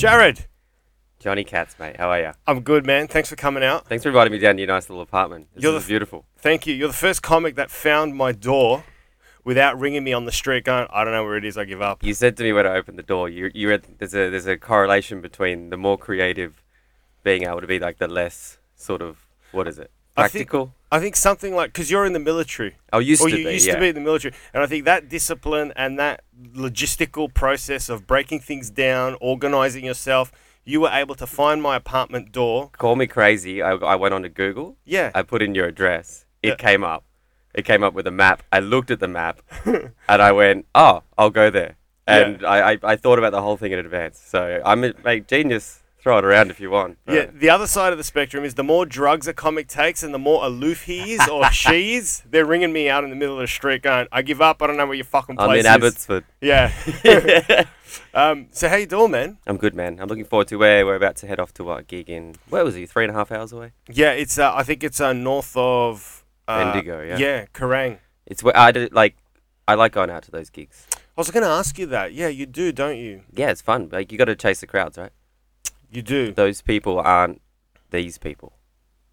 Jarryd, Johnny Kats, mate. How are you? I'm good, man. Thanks for coming out. Thanks for inviting me down to your nice little apartment. This You're is the- beautiful. Thank you. You're the first comic that found my door without ringing me on the street going, I don't know where it is, I give up. You said to me when I opened the door, you you read there's a there's a correlation between the more creative being able to be like the less sort of what is it practical. I think something like, because you're in the military. Oh, used or to you be. used yeah. to be in the military. And I think that discipline and that logistical process of breaking things down, organizing yourself, you were able to find my apartment door. Call me crazy. I, I went on to Google. Yeah. I put in your address. It Yeah. came up. It came up with a map. I looked at the map, and I went, "Oh, I'll go there." And I, I, I thought about the whole thing in advance. So I'm a mate, genius. Throw it around if you want. Yeah, the other side of the spectrum is the more drugs a comic takes and the more aloof he is or she is, they're ringing me out in the middle of the street going, I give up, I don't know where your fucking place I'm in is. Abbotsford. Yeah. um, so how you doing, man? I'm good, man. I'm looking forward to where we're about to head off to what gig in. Where was he? Three and a half hours away. Yeah, it's uh, I think it's uh, north of uh, Bendigo, yeah. Yeah, Kerang. It's where I did like. I like going out to those gigs. I was going to ask you that. Yeah, you do, don't you? Yeah, it's fun. Like you got to chase the crowds, right? You do. Those people aren't these people.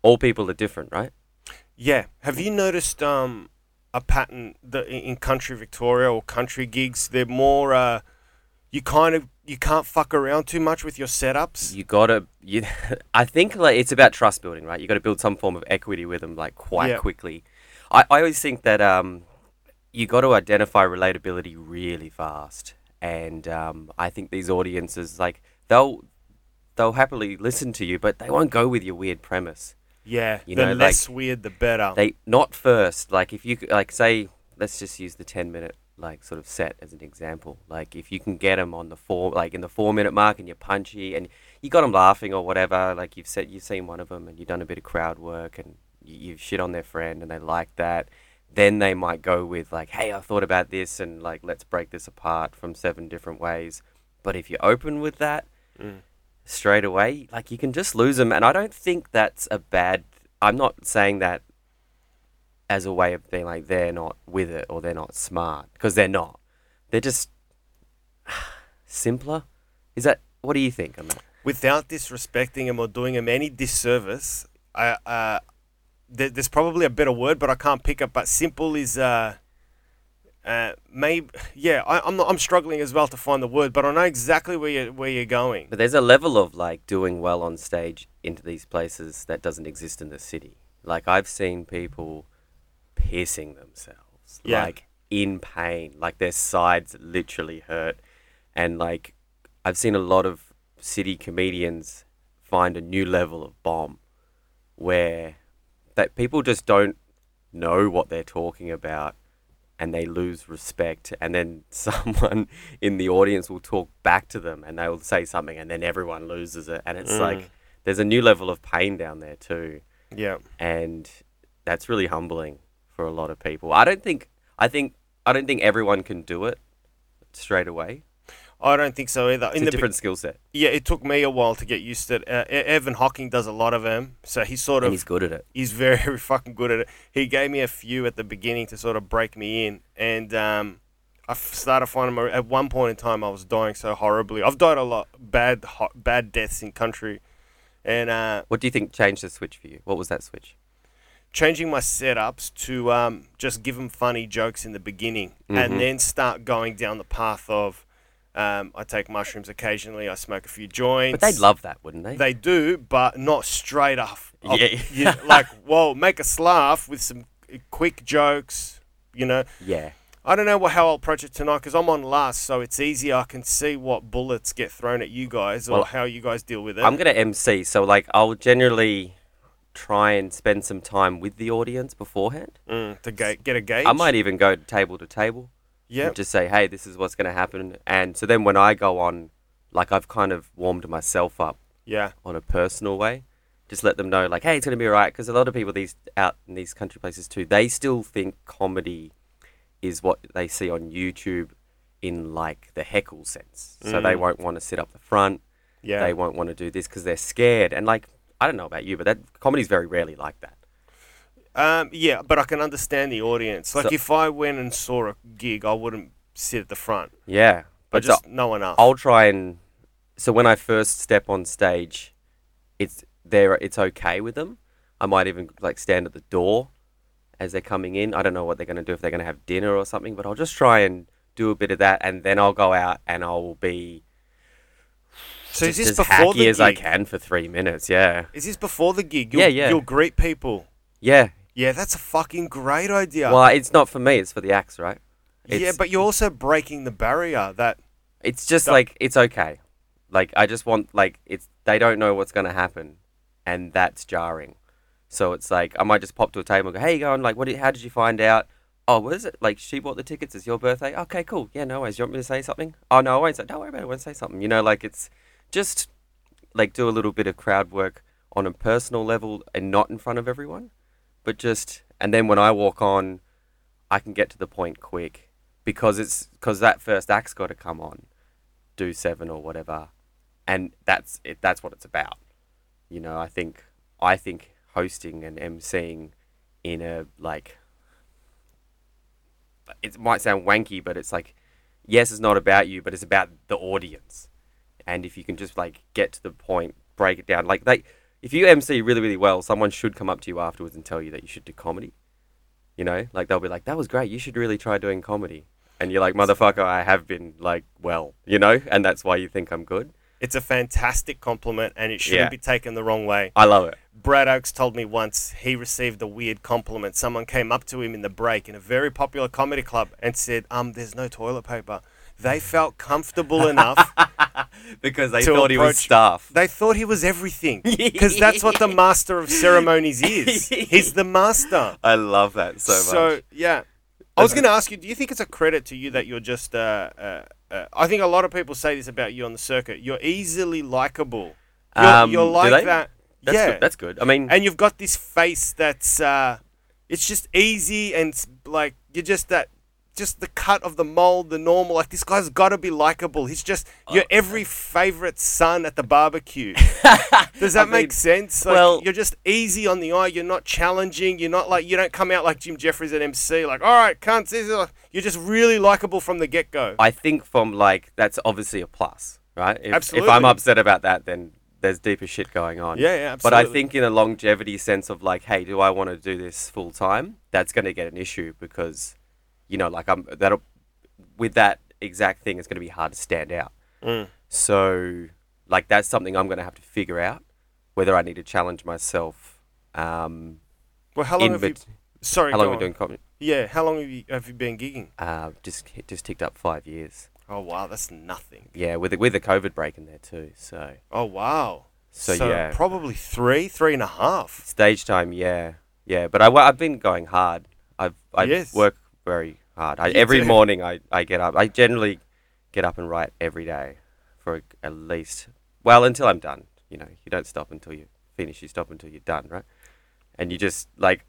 All people are different, right? Yeah. Have you noticed um, a pattern that in country Victoria or country gigs? They're more. Uh, you kind of you can't fuck around too much with your setups. You gotta. You. I think like it's about trust building, right? You got to build some form of equity with them, like quite Yeah. quickly. I, I always think that um, you got to identify relatability really fast, and um, I think these audiences like they'll they'll happily listen to you, but they won't go with your weird premise. Yeah, You the know, less like- weird, the better. They not first. Like if you like say, let's just use the ten minute like sort of set as an example. Like if you can get them on the four like in the four minute mark and you're punchy and you got them laughing or whatever. Like you've said you've seen one of them and you've done a bit of crowd work and you, you've shit on their friend and they like that. Then they might go with like, hey, I thought about this and like let's break this apart from seven different ways. But if you open with that, Mm. Straight away, like you can just lose them. And I don't think that's a bad. I'm not saying that as a way of being like they're not with it or they're not smart because they're not. They're just simpler. Is that what do you think on that? Without disrespecting them or doing them any disservice, I uh, there, there's probably a better word, but I can't pick up. But simple is uh, uh, maybe yeah. I, I'm I'm struggling as well to find the word, but I know exactly where you where you're going. But there's a level of like doing well on stage into these places that doesn't exist in the city. Like I've seen people piercing themselves, Yeah. like in pain, like their sides literally hurt, and like I've seen a lot of city comedians find a new level of bomb where that people just don't know what they're talking about and they lose respect. And then someone in the audience will talk back to them and they'll say something and then everyone loses it. And it's Mm. like there's a new level of pain down there too. Yeah, and that's really humbling for a lot of people. I don't think i think i don't think everyone can do it straight away I don't think so either. it's In a the be- different skill set yeah, it took me a while to get used to it. Uh, Evan Hocking does a lot of them, so he's sort and of he's good at it he's very, fucking good at it. He gave me a few at the beginning to sort of break me in, and um, I started finding my, at one point in time I was dying so horribly. I've died a lot bad ho- bad deaths in country, and uh, what do you think changed the switch for you what was that switch changing my setups to um, just give them funny jokes in the beginning, Mhm. and then start going down the path of um, I take mushrooms occasionally, I smoke a few joints. but they'd love that wouldn't they They do, but not straight off. off- Yeah. you- like, whoa, make us laugh with some quick jokes. You know, yeah I don't know how I'll approach it tonight because I'm on last, so it's easy. I can see what bullets get thrown at you guys or Well, how you guys deal with it. I'm gonna MC, so like I'll generally try and spend some time with the audience beforehand. mm, to ga- get a gauge. I might even go table to table Yeah. just say, "Hey, this is what's gonna happen," and so then when I go on, like I've kind of warmed myself up Yeah. on a personal way. Just let them know, like, "Hey, it's gonna be alright," because a lot of people these out in these country places too, they still think comedy is what they see on YouTube in like the heckle sense. So they Mm. won't want to sit up the front. Yeah. they won't want to do this because they're scared. And like, I don't know about you, but that comedy's very rarely like that. Um, yeah, but I can understand the audience. Like So- if I went and saw a gig, I wouldn't sit at the front. Yeah, I but just know enough. I'll try and so when I first step on stage, it's there. It's okay with them. I might even like stand at the door as they're coming in. I don't know what they're going to do if they're going to have dinner or something, but I'll just try and do a bit of that, and then I'll go out and I'll be So is just this as before hacky the as I gig? can for three minutes. Yeah, Is this before the gig? You'll, Yeah, yeah. You'll greet people. yeah. Yeah, that's a fucking great idea. Well, it's not for me. It's for the axe, right? yeah, but you're also breaking the barrier that It's just That- like it's okay. Like I just want like it's they don't know what's gonna happen, and that's jarring. So it's like I might just pop to a table and go, "Hey, you going? Like, what? Did, how did you find out? Oh, what is it? Like, she bought the tickets. It's your birthday. Okay, cool. Yeah, no worries. You want me to say something? Oh no, I won't say. Don't worry about it. I won't say something. You know, like it's just like do a little bit of crowd work on a personal level and not in front of everyone, but just and then when I walk on, I can get to the point quick because it's because that first act's got to come on, do seven or whatever, and that's it. That's what it's about. You know, I think I think hosting and emceeing in a like it might sound wanky, but it's like yes, it's not about you, but it's about the audience. And if you can just like get to the point, break it down, like they, if you MC really really well, someone should come up to you afterwards and tell you that you should do comedy. You know, like they'll be like, "That was great. You should really try doing comedy." And you're like, "Motherfucker, I have been like well, you know," and that's why you think I'm good. it's a fantastic compliment and it shouldn't Yeah. be taken the wrong way. I love it. Brad Oakes told me once he received a weird compliment. Someone came up to him in the break in a very popular comedy club and said, "Um, there's no toilet paper." They felt comfortable enough. because they To thought he was approach- staff. They thought he was everything because that's what the master of ceremonies is. He's the master. I love that so much. So yeah, I was going to ask you: Do you think it's a credit to you that you're just? Uh, uh, uh, I think a lot of people say this about you on the circuit. You're easily likable. You're, Um, you're do like they? that. that's yeah, good. That's good. I mean, and you've got this face that's uh, it's just easy and s- like you're just that. Just the cut of the mold, the normal. Like this guy's got to be likable. He's just you're Oh. every favorite son at the barbecue. Does that I make mean, sense? Like, well- you're just easy on the eye. You're not challenging. You're not like you don't come out like Jim Jefferies at MC. Like, all right, cunts. this is-" You're just really likable from the get go. I think from like that's obviously a plus, right? If, If I'm upset about that, then there's deeper shit going on. Yeah, yeah, But I think in a longevity sense of like, hey, do I want to do this full time? That's going to get an issue because, you know, like I'm that'll with that exact thing, it's going to be hard to stand out. Mm. So, like, that's something I'm going to have to figure out whether I need to challenge myself. Um, Well, how long have you? Sorry, how long are we doing comedy? Yeah, how long have you have you been gigging? Uh, just just ticked up five years. Oh wow, that's nothing. Yeah, with the, with the COVID break in there too. So Oh wow. So, yeah. probably three, three and a half. stage time, yeah, yeah. But I, I've been going hard. I've I Yes. work very hard. I, every do. morning I, I get up. I generally get up and write every day for at least well until I'm done. You know, you don't stop until you finish. You stop until you're done, right? And you just like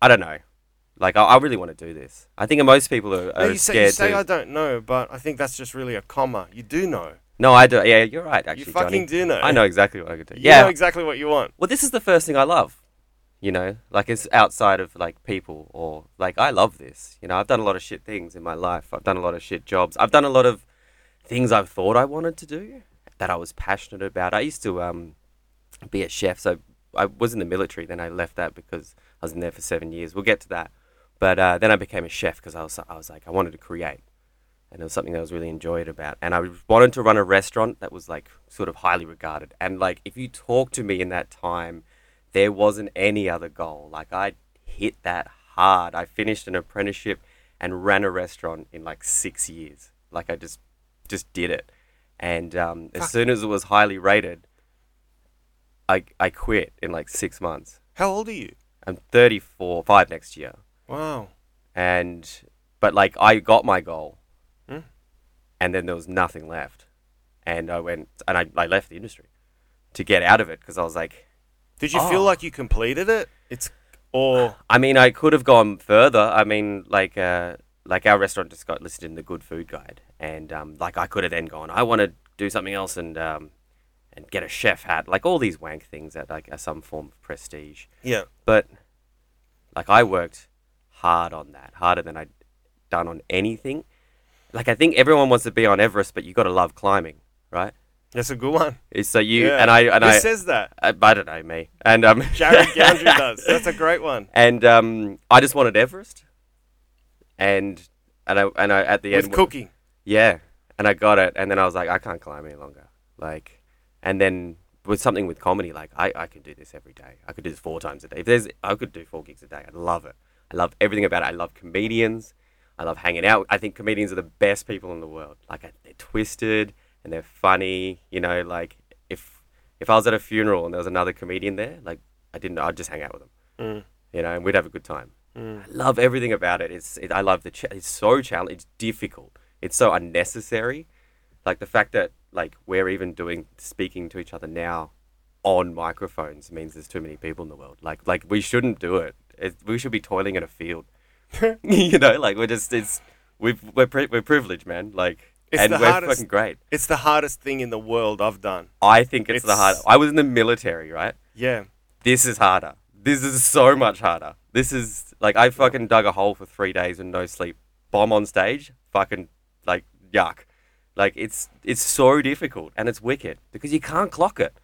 I don't know. Like I, I really want to do this. I think most people are, No, are you say, scared you say to. I don't know, but I think that's just really a comma. You do know. no, I do. Yeah, you're right. Actually, you fucking Johnny. do know. I know exactly what I could do. You yeah, know exactly what you want. Well, this is the first thing I love. You know, like it's outside of like people or like I love this. You know, I've done a lot of shit things in my life. I've done a lot of shit jobs. I've done a lot of things I've thought I wanted to do that I was passionate about. I used to um be a chef, so I was in the military. Then I left that because I was in there for seven years. We'll get to that. But uh, then I became a chef because I was I was like I wanted to create, and it was something that I was really enjoyed about. And I wanted to run a restaurant that was like sort of highly regarded. And like if you talk to me in that time, there wasn't any other goal. Like I hit that hard. I finished an apprenticeship and ran a restaurant in like six years. Like I just just did it. And um, as soon as it was highly rated, I I quit in like six months. How old are you? I'm 34, five next year Wow. and but like I got my goal, Hmm. and then there was nothing left, and I went and I, I left the industry to get out of it because I was like, Did you feel Oh. like you completed it? It's or I mean, I could have gone further. I mean, like uh, like our restaurant just got listed in the Good Food Guide, and um, like I could have then gone, I want to do something else and um, and get a chef hat, like all these wank things that like are some form of prestige. yeah. But like I worked hard on that, harder than I'd done on anything. Like I think everyone wants to be on Everest, but you got to love climbing, right? That's a good one. It's so you Yeah. and I and Who I, says that? I I don't know me and um Jarryd Goundrey does. That's a great one. and um I just wanted Everest and and I and I at the With end cooking. Yeah, and I got it, and then I was like, I can't climb any longer. Like, and then with something with comedy, like I, I could do this every day. I could do this four times a day. If there's, I could do four gigs a day. I love it. I love everything about it. I love comedians. I love hanging out. I think comedians are the best people in the world. Like they're twisted and they're funny. You know, like if if I was at a funeral and there was another comedian there, like I didn't, I'd just hang out with them. Mm. You know, and we'd have a good time. Mm. I love everything about it. It's it, I love the ch- it's so challenging. It's difficult. It's so unnecessary. Like the fact that like we're even doing speaking to each other now on microphones means there's too many people in the world. Like like we shouldn't do it. it we should be toiling in a field. you know, like we're just it's we've we're pri- we're privileged, man. Like It's and the we're hardest- fucking great. It's the hardest thing in the world I've done. I think it's, the hardest. I was in the military, right? Yeah. this is harder. This is so much harder. This is like I fucking dug a hole for three days and no sleep. Bomb on stage, fucking like yuck. Like it's it's so difficult and it's wicked because you can't clock it.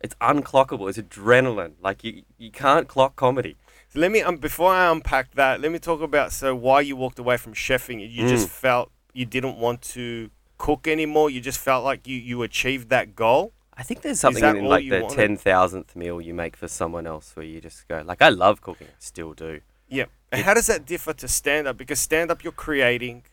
It's unclockable. It's adrenaline. Like you you can't clock comedy. So let me um before I unpack that, let me talk about so why you walked away from chefing. You just Mm. felt you didn't want to cook anymore. You just felt like you you achieved that goal. I think there's something in like the ten thousandth meal you make for someone else where you just go like I love cooking, I still do. Yeah. And how does that differ to stand up? Because stand up you're creating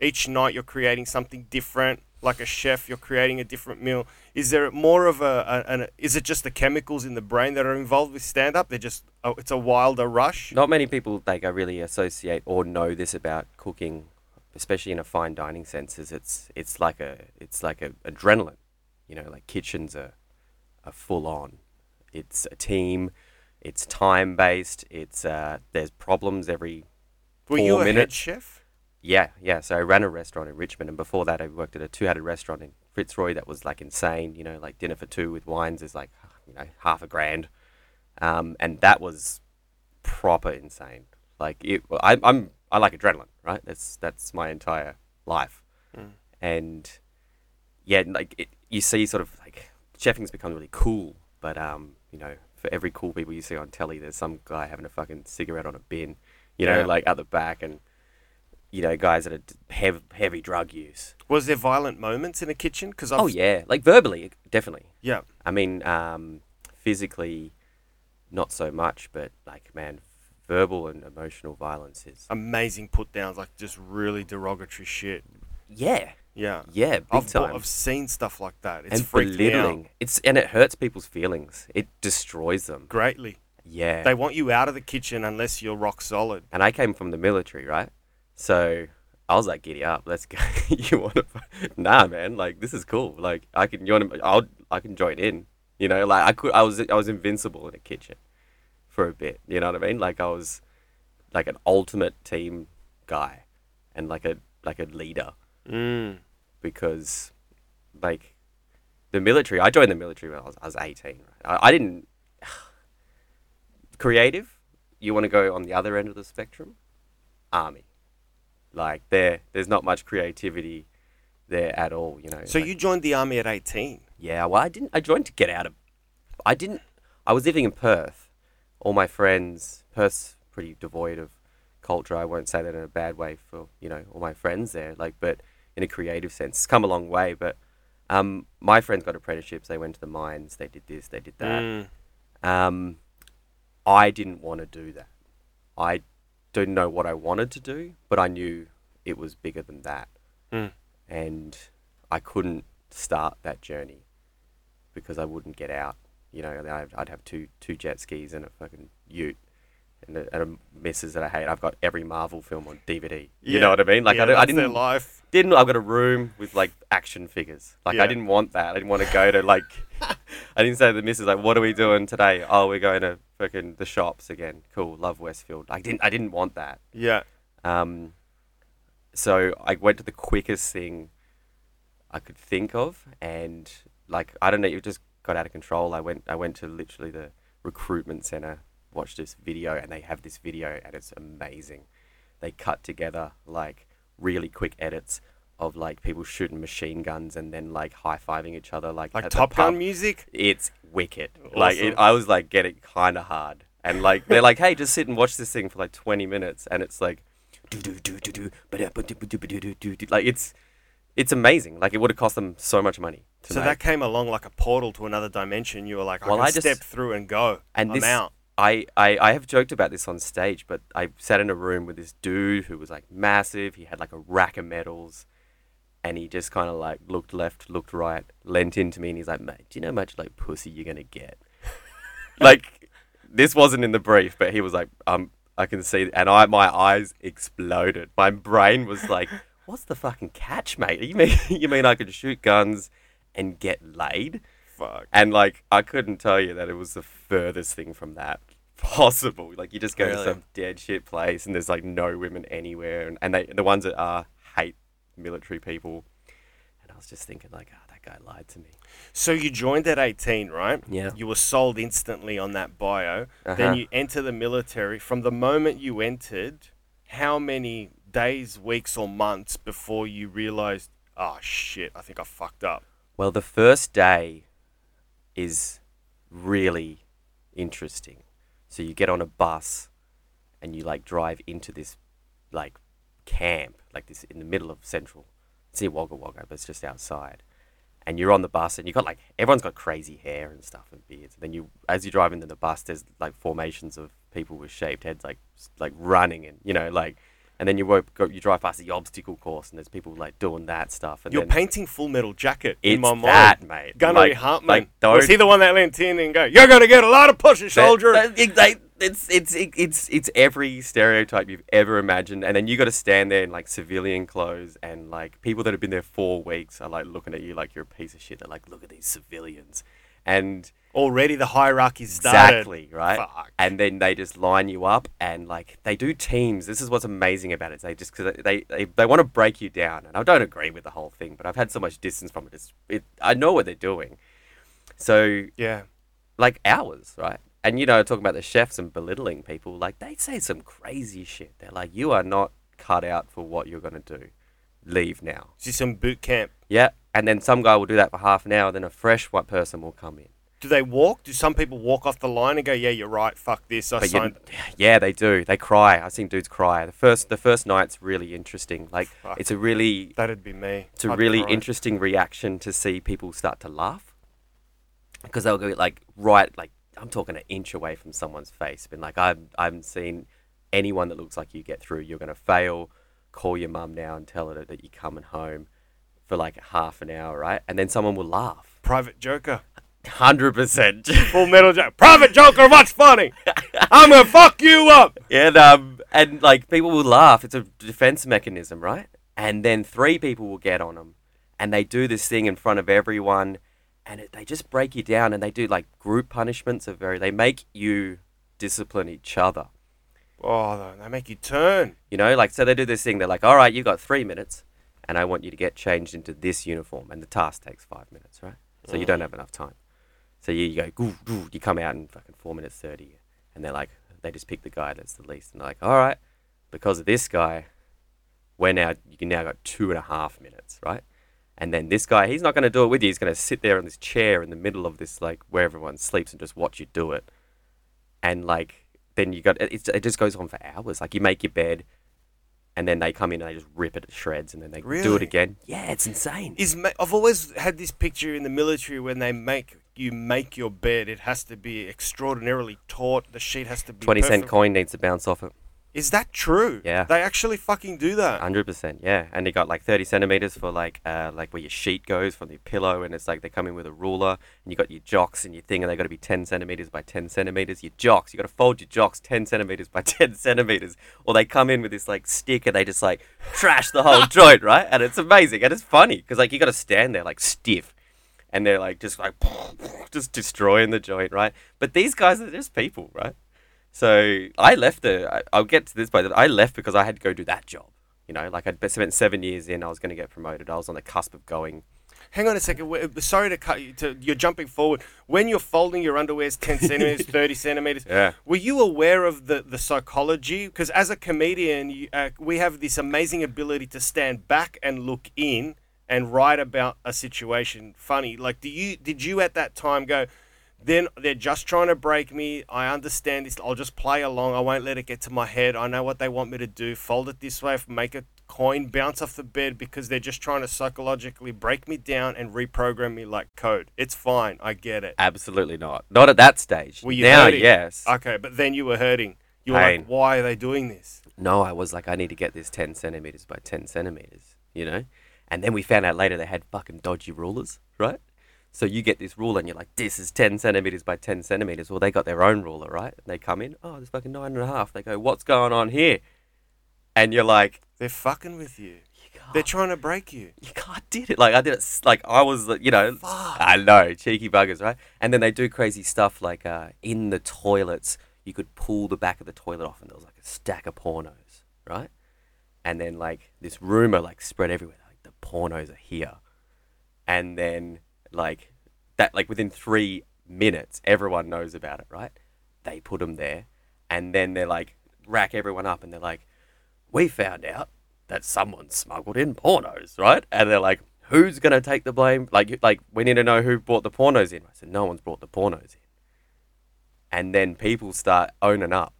each night you're creating something different. Like a chef, you're creating a different meal. Is there more of a, a, an is it just the chemicals in the brain that are involved with stand up? They're just oh, it's a wilder rush. Not many people like I really associate or know this about cooking, especially in a fine dining sense. Is it's it's like a it's like a adrenaline, you know, like kitchens are are full on. It's a team. It's time based. It's uh, there's problems every Were you four a head chef? yeah yeah. So I ran a restaurant in Richmond, and before that I worked at a two headed restaurant in Fitzroy that was like insane. You know, like dinner for two with wines is like you know half a grand, um, and that was proper insane. Like it, I, I'm I like adrenaline, right? That's that's my entire life, Mm. and yeah, like it, you see sort of like chefing's become really cool, but um, you know, for every cool people you see on telly, there's some guy having a fucking cigarette on a bin, you know, Yeah. like at the back, and you know, guys that are heavy, heavy drug use. Was there violent moments in a kitchen? Because Oh yeah, like verbally, definitely. yeah. I mean, um, physically, not so much, but like, man, verbal and emotional violence is. amazing put downs, like just really derogatory shit. Yeah, Yeah. yeah, big I've, time. I've seen stuff like that. It's and freaked me out belittling. It's and it hurts people's feelings. It destroys them. greatly. Yeah. They want you out of the kitchen unless you're rock solid. and I came from the military, right? So I was like, "Giddy up, let's go." you want to? Nah, man. Like this is cool. Like I can, you want to? I'll, I can join in. You know, like I could. I was, I was invincible in a kitchen for a bit. You know what I mean? Like I was, like an ultimate team guy, and like a like a leader Mm. because, like, the military. I joined the military when I was, I was eighteen. Right? I, I didn't. Creative. You want to go on the other end of the spectrum? Army. Like there, there's not much creativity there at all. You know. So like- you joined the army at 18. yeah, well, I didn't. I joined to get out of. I didn't. I was living in Perth. All my friends. Perth's pretty devoid of culture. I won't say that in a bad way for you know all my friends there. Like, but in a creative sense, it's come a long way. But um, my friends got apprenticeships. They went to the mines. They did this. They did that. Mm. Um, I didn't want to do that. I didn't know what I wanted to do, but I knew it was bigger than that. Mm. And I couldn't start that journey because I wouldn't get out. You know, I'd, I'd have two two jet skis and a fucking ute and a, and a missus that I hate. I've got every Marvel film on DVD. You Yeah. know what I mean? Like Yeah, I, I didn't life. didn't I've got a room with like action figures. Like Yeah. I didn't want that. I didn't want to go to like I didn't say to the missus like, what are we doing today? Oh, we're going to fucking the shops again. Cool, love Westfield. I didn't I didn't want that. Yeah. Um so I went to the quickest thing I could think of and like I don't know, it just got out of control. I went I went to literally the recruitment center, watched this video and they have this video and it's amazing. They cut together like really quick edits of like people shooting machine guns and then like high fiving each other like Like Top Gun music. It's wicked. Like it, I was like getting kind of hard, and like they're like, hey, just sit and watch this thing for like twenty minutes, and it's like, do do do, do, do. like it's it's amazing. Like it would have cost them so much money. To So make. that came along like a portal to another dimension. You were like, I Well, can I just- step through and go. and I'm this, out. I, I, I have joked about this on stage, but I sat in a room with this dude who was like massive. He had like a rack of medals, and he just kind of like looked left, looked right, leant into me, and he's like, "Mate, do you know how much like pussy you're gonna get?" like, this wasn't in the brief, but he was like, "Um, I can see," and I, my eyes exploded. My brain was like, "What's the fucking catch, mate? You mean you mean I could shoot guns and get laid?" Fuck. And like, I couldn't tell you that it was the furthest thing from that possible. Like, you just go to some dead shit place, and there's like no women anywhere, and, and they the ones that are hate military people. And I was just thinking, like, ah, that guy lied to me. So you joined at 18, right? Yeah. You were sold instantly on that bio. Uh-huh. Then you enter the military. From the moment you entered, how many days, weeks, or months before you realized, oh shit, I think I fucked up? Well, the first day is really interesting. So you get on a bus and you like drive into this like camp, like this in the middle of central. It's near Wagga Wagga, but it's just outside. And you're on the bus and you got like everyone's got crazy hair and stuff and beards. And then you as you drive into the bus there's like formations of people with shaved heads like like running and you know, like and then you woke, go, you drive past the obstacle course and there's people like doing that stuff and You're then, painting Full Metal Jacket in my mind. that, mate. Gunnery Like- Hartman. like, was he the one that leant in and go, "You're gonna get a lot of pussy, soldier"? That- it's it's it's it's every stereotype you've ever imagined, and then you got to stand there in like civilian clothes, and like people that have been there four weeks are like looking at you like you're a piece of shit. They're like, look at these civilians, and Already the hierarchy started. exactly right. Fuck. And then they just line you up, and like they do teams. This is what's amazing about it. They just because they they, they want to break you down, and I don't agree with the whole thing, but I've had so much distance from it. It's, it I know what they're doing, so Yeah. like hours, right? And you know, talking about the chefs and belittling people, like they say some crazy shit. They're like, "You are not cut out for what you're gonna do. Leave now." Just some boot camp. Yeah, and then some guy will do that for half an hour. Then a fresh white person will come in. Do they walk? Do some people walk off the line and go, "Yeah, you're right. Fuck this. I But you- signed." yeah, they do. They cry. I've seen dudes cry. The first, the first night's really interesting. Like Fuck. it's a really, That'd be me. it's a I'd really cry. interesting reaction to see people start to laugh because they'll go like right, like I'm talking an inch away from someone's face, been like I've I haven't seen anyone that looks like you get through. You're gonna fail. Call your mum now and tell her that you're coming home for like half an hour, right? And then someone will laugh. Private Joker. Hundred percent. Full Metal Jacket. Private Joker. What's funny? I'm gonna fuck you up. And um and like people will laugh. It's a defense mechanism, right? And then three people will get on them, and they do this thing in front of everyone, and it, they just break you down. And they do like group punishments of very. They make you discipline each other. Oh, they make you turn. You know, like so they do this thing. They're like, all right, you've got three minutes, and I want you to get changed into this uniform, and the task takes five minutes, right? So you don't have enough time. So you, you go, goo, goo, you come out in fucking four minutes thirty, and they're like, they just pick the guy that's the least, and they're like, all right, because of this guy, we're now you can now got two and a half minutes, right? And then this guy, he's not going to do it with you. He's going to sit there on this chair in the middle of this, like where everyone sleeps, and just watch you do it. And like, then you got it. It just goes on for hours. Like you make your bed, and then they come in and they just rip it to shreds, and then they do it again. Yeah, it's insane. Is I've always had this picture in the military when they make you make your bed. It has to be extraordinarily taut. The sheet has to be Twenty cent perfect. coin needs to bounce off it. Is that true? Yeah. They actually fucking do that. Hundred percent, yeah. And they got like thirty centimeters for like uh like where your sheet goes from the pillow, and it's like they come in with a ruler, and you got your jocks and your thing, and they got to be ten centimeters by ten centimeters. Your jocks, you got to fold your jocks ten centimeters by ten centimeters, or they come in with this like stick and they just like trash the whole joint, right? And it's amazing and it's funny because like you got to stand there like stiff, and they're like just like just destroying the joint, right? But these guys are just people, right? So I left the. I, I'll get to this, but I left because I had to go do that job. You know, like I'd spent seven years in. I was going to get promoted. I was on the cusp of going. hang on a second. Sorry to cut you. To you're jumping forward. When you're folding your underwears ten centimeters, thirty centimeters. Yeah. Were you aware of the the psychology? Because as a comedian, you, uh, we have this amazing ability to stand back and look in and write about a situation funny. Like, do you did you at that time go? Then they're just trying to break me. I understand this. I'll just play along. I won't let it get to my head. I know what they want me to do. Fold it this way. Make a coin bounce off the bed because they're just trying to psychologically break me down and reprogram me like code. It's fine. I get it. Absolutely not. Not at that stage. Were you now, hurting? yes. Okay, but then you were hurting. You were Pain. like, why are they doing this? No, I was like, I need to get this 10 centimeters by 10 centimeters, you know? And then we found out later they had fucking dodgy rulers, right? So you get this ruler and you're like, this is 10 centimeters by 10 centimeters. Well, they got their own ruler, right? And they come in, oh, there's fucking nine and a half. They go, what's going on here? And you're like, They're fucking with you. you They're trying to break you. you can't did it. Like, I did it, like, I was, you know, Fuck. I know, cheeky buggers, right? And then they do crazy stuff like uh, in the toilets, you could pull the back of the toilet off and there was like a stack of pornos, right? And then like this rumor like spread everywhere, pornos are here. And then like that, like within three minutes, everyone knows about it, right? They put them there, and then they're like rack everyone up, and they're like, "We found out that someone smuggled in pornos, right?" And they're like, "Who's gonna take the blame? Like, like we need to know who brought the pornos in." I said, "No one's brought the pornos in." And then people start owning up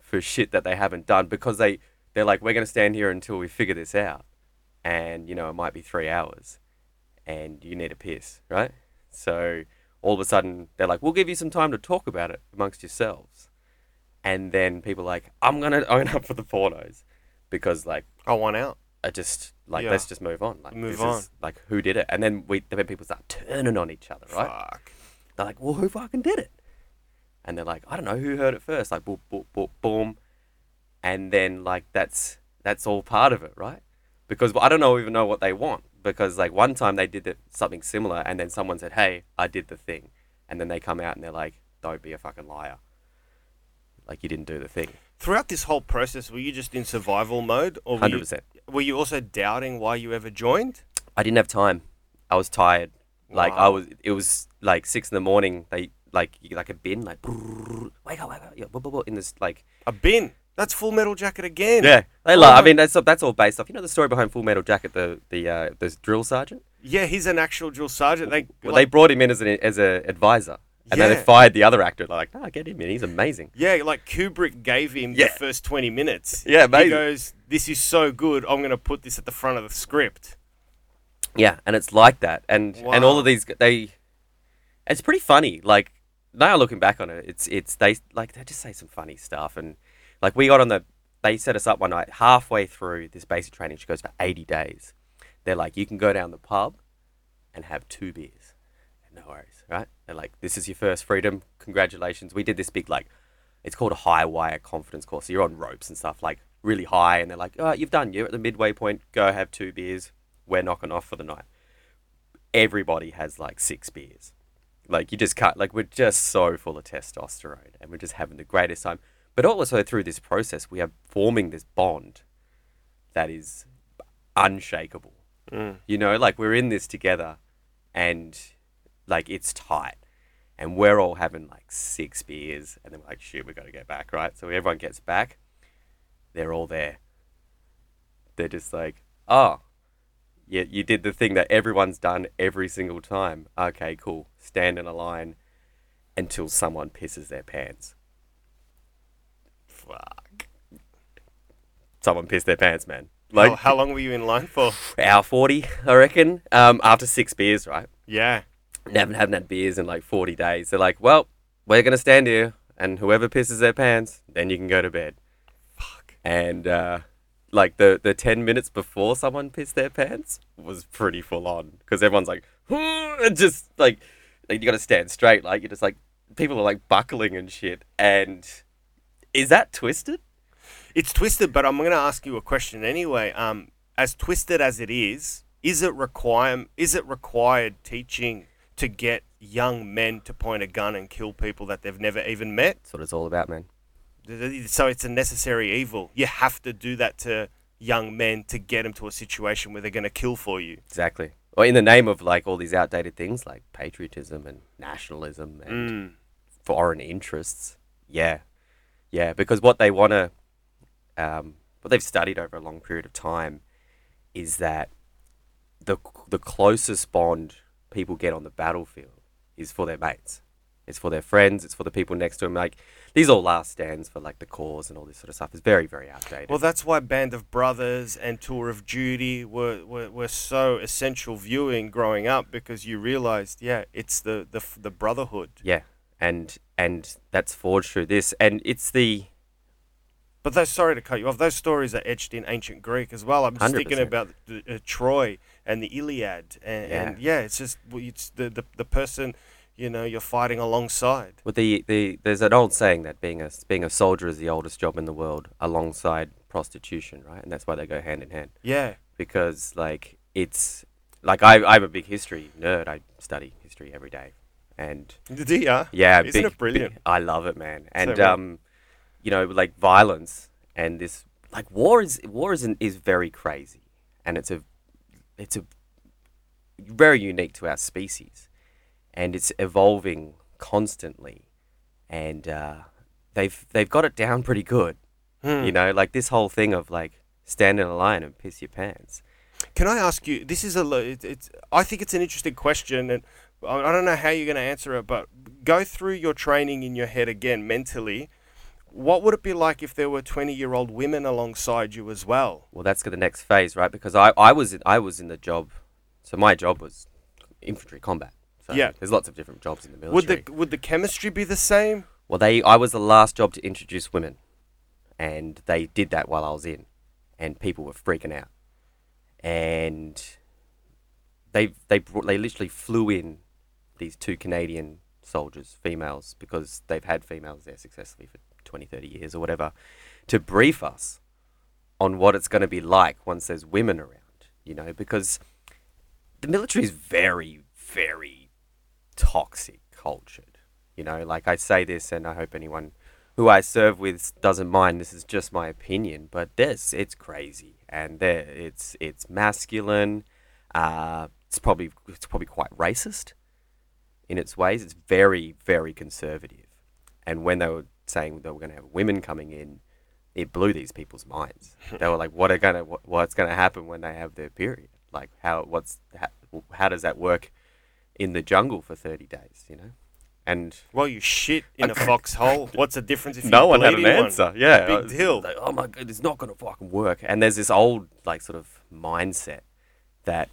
for shit that they haven't done because they they're like, "We're gonna stand here until we figure this out," and you know it might be three hours, and you need a piss, right? So all of a sudden they're like, "We'll give you some time to talk about it amongst yourselves," and then people are like, "I'm gonna own up for the pornos," because like I want out. I just like Yeah. let's just move on. Like Move this on. Is, like who did it? And then we then people start turning on each other, right? Fuck. They're like, well, who fucking did it? And they're like, I don't know who heard it first. Like, boom, boom, boom, boom, and then like that's that's all part of it, right? Because I don't know even know what they want. Because like one time they did it, something similar, and then someone said, hey, I did the thing, and then they come out and they're like, don't be a fucking liar. Like you didn't do the thing. Throughout this whole process, were you just in survival mode, or were Hundred you, percent. were you also doubting why you ever joined? I didn't have time. I was tired. Like I was, it was like six in the morning. They like like a bin, like wake up, wake up, yeah, in this like A bin. That's Full Metal Jacket again. yeah. They Oh love. I mean, that's that's all based off. You know the story behind Full Metal Jacket, the the uh, the drill sergeant. Yeah, he's an actual drill sergeant. They Well, like, they brought him in as an as a advisor, and then they Yeah. fired the other actor. Like, no, get him in. He's amazing. yeah, like Kubrick gave him Yeah. the first twenty minutes. Yeah, He amazing. goes, "This is so good. I'm going to put this at the front of the script." Yeah, and it's like that, and and all Wow. of these they, it's pretty funny. Like now looking back on it, it's it's they like they just say some funny stuff, and like we got on the they set us up one night halfway through this basic training, which goes for eighty days. They're like, you can go down the pub, and have two beers, no worries, right? They're like, this is your first freedom, congratulations. We did this big like, it's called a high wire confidence course. So you're on ropes and stuff like really high, and they're like, oh, you've done, you're at the midway point. Go have two beers. We're knocking off for the night everybody has like six beers. Like you just can't like we're just so full of testosterone and we're just having the greatest time. But also through this process we are forming this bond that is unshakable. Mm. You know, like we're in this together and like it's tight. And we're all having like six beers and then we're like, shit, we gotta get back, right? So everyone gets back, they're all there. They're just like, oh, yeah, you did the thing that everyone's done every single time. Okay, cool. Stand in a line until someone pisses their pants. Fuck. Someone pissed their pants, man. Like, how, how long were you in line for? hour forty, I reckon. Um, after six beers, right? Yeah. Never haven't had beers in like forty days. They're like, well, we're gonna stand here, and whoever pisses their pants, then you can go to bed. Fuck. And uh, like the the ten minutes before someone pissed their pants was pretty full on because everyone's like, just like, like you got to stand straight. Like you're just like people are like buckling and shit. And is that twisted? It's twisted, but I'm going to ask you a question anyway. Um, as twisted as it is, is it require is it required teaching to get young men to point a gun and kill people that they've never even met? That's what it's all about, man. So it's a necessary evil. You have to do that to young men to get them to a situation where they're going to kill for you. Exactly. or in the name of like all these outdated things like patriotism and nationalism and Mm. foreign interests. Yeah, yeah, because what they want to, um, what they've studied over a long period of time, is that the the closest bond people get on the battlefield is for their mates. It's for their friends. It's for the people next to them. Like these all last stands for like the cause and all this sort of stuff. is very very outdated. Well, that's why Band of Brothers and Tour of Duty were, were, were so essential viewing growing up because you realized, yeah, it's the, the, the brotherhood. yeah, and and that's forged through this, and it's the But those, sorry to cut you off, those stories are etched in ancient Greek as well. I'm just thinking 100%. about the, uh, Troy and the Iliad. And yeah. and yeah, it's just it's the, the, the person, you know, you're fighting alongside. Well, the, the there's an old saying that being a being a soldier is the oldest job in the world, alongside prostitution, right? And that's why they go hand in hand. Yeah. Because like it's like I I'm a big history nerd. I study history every day, and you? yeah, Isn't big, it brilliant? big- I love it, man. And I. um, you know, like violence and this like war is war is an, is very crazy, and it's a it's a very unique to our species, and it's evolving constantly, and uh, they've they've got it down pretty good. Hmm. You know, like this whole thing of like stand in a line and piss your pants. Can I ask you? This is a. it's. I think it's an interesting question, and I don't know how you're going to answer it. But go through your training in your head again mentally. What would it be like if there were 20 year old women alongside you as well? Well, that's the next phase, right? Because I, I was in, I was in the job, so my job was infantry combat. So Yeah. there's lots of different jobs in the military. Would the would the chemistry be the same? Well, they I was the last job to introduce women, and they did that while I was in, and people were freaking out, and they they brought, they literally flew in these two Canadian soldiers, females, because they've had females there successfully for 20, 30 years or whatever, to brief us on what it's going to be like once there's women around, you know, because the military is very, very toxic cultured. You know, like I say this, and I hope anyone who I serve with doesn't mind. This is just my opinion, but this it's crazy, and there it's it's masculine. Uh, it's probably it's probably quite racist in its ways. It's very very conservative, and when they were saying they were going to have women coming in, it blew these people's minds. they were like, "What are gonna what, what's going to happen when they have their period? Like how what's how, how does that work in the jungle for thirty days? You know?" And Well, you shit in a foxhole. What's the difference if no one had an one? answer. Yeah, Big was deal. Like, oh my god, it's not gonna fucking work. And there's this old like sort of mindset that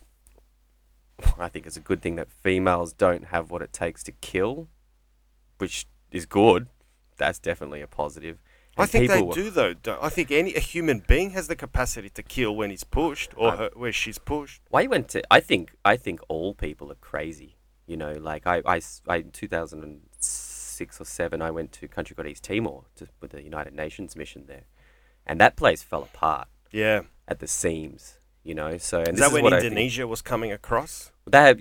I think it's a good thing that females don't have what it takes to kill, which is good. That's definitely a positive. I think they do though. Don't, I think any a human being has the capacity to kill when he's pushed or I- her, where she's pushed. Why you went to? I think I think all people are crazy. You know, like I, I, I- in 2006 or seven, I went to country called East Timor to, with the United Nations mission there, and that place fell apart Yeah. at the seams. You know, so and Is this that is when think- Indonesia was coming across? They have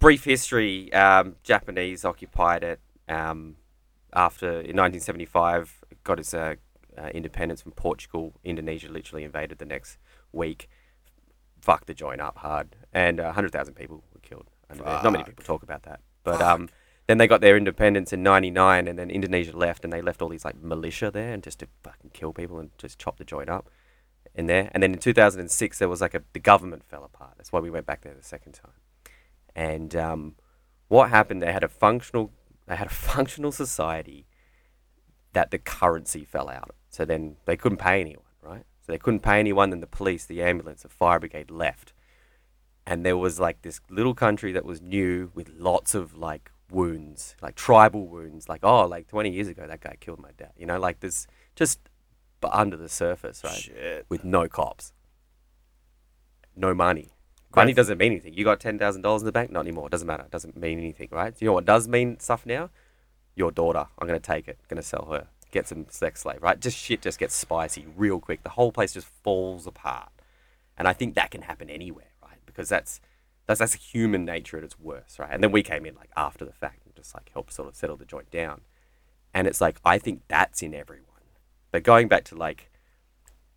brief history. Um, Japanese occupied it um, after in 1975. Got its uh, uh, independence from Portugal. Indonesia literally invaded the next week. Fucked the joint up hard, and uh, 100,000 people were killed. And not many people talk about that, but um, then they got their independence in '99, and then Indonesia left, and they left all these like militia there, and just to fucking kill people and just chop the joint up in there. And then in 2006, there was like a the government fell apart. That's why we went back there the second time. And um, what happened? They had a functional they had a functional society that the currency fell out. So then they couldn't pay anyone, right? So they couldn't pay anyone. Then the police, the ambulance, the fire brigade left, and there was like this little country that was new with lots of like wounds, like tribal wounds. Like oh, like 20 years ago that guy killed my dad. You know, like this just but under the surface, right? Shit. with no cops, no money. Money Great. doesn't mean anything. You got ten thousand dollars in the bank, not anymore. Doesn't matter. It Doesn't mean anything, right? You know what does mean stuff now? Your daughter. I'm gonna take it. Gonna sell her. Get some sex slave, right? Just shit just gets spicy real quick. The whole place just falls apart, and I think that can happen anywhere, right? Because that's that's that's human nature at its worst, right? And then we came in like after the fact and just like helped sort of settle the joint down, and it's like I think that's in everyone. But going back to like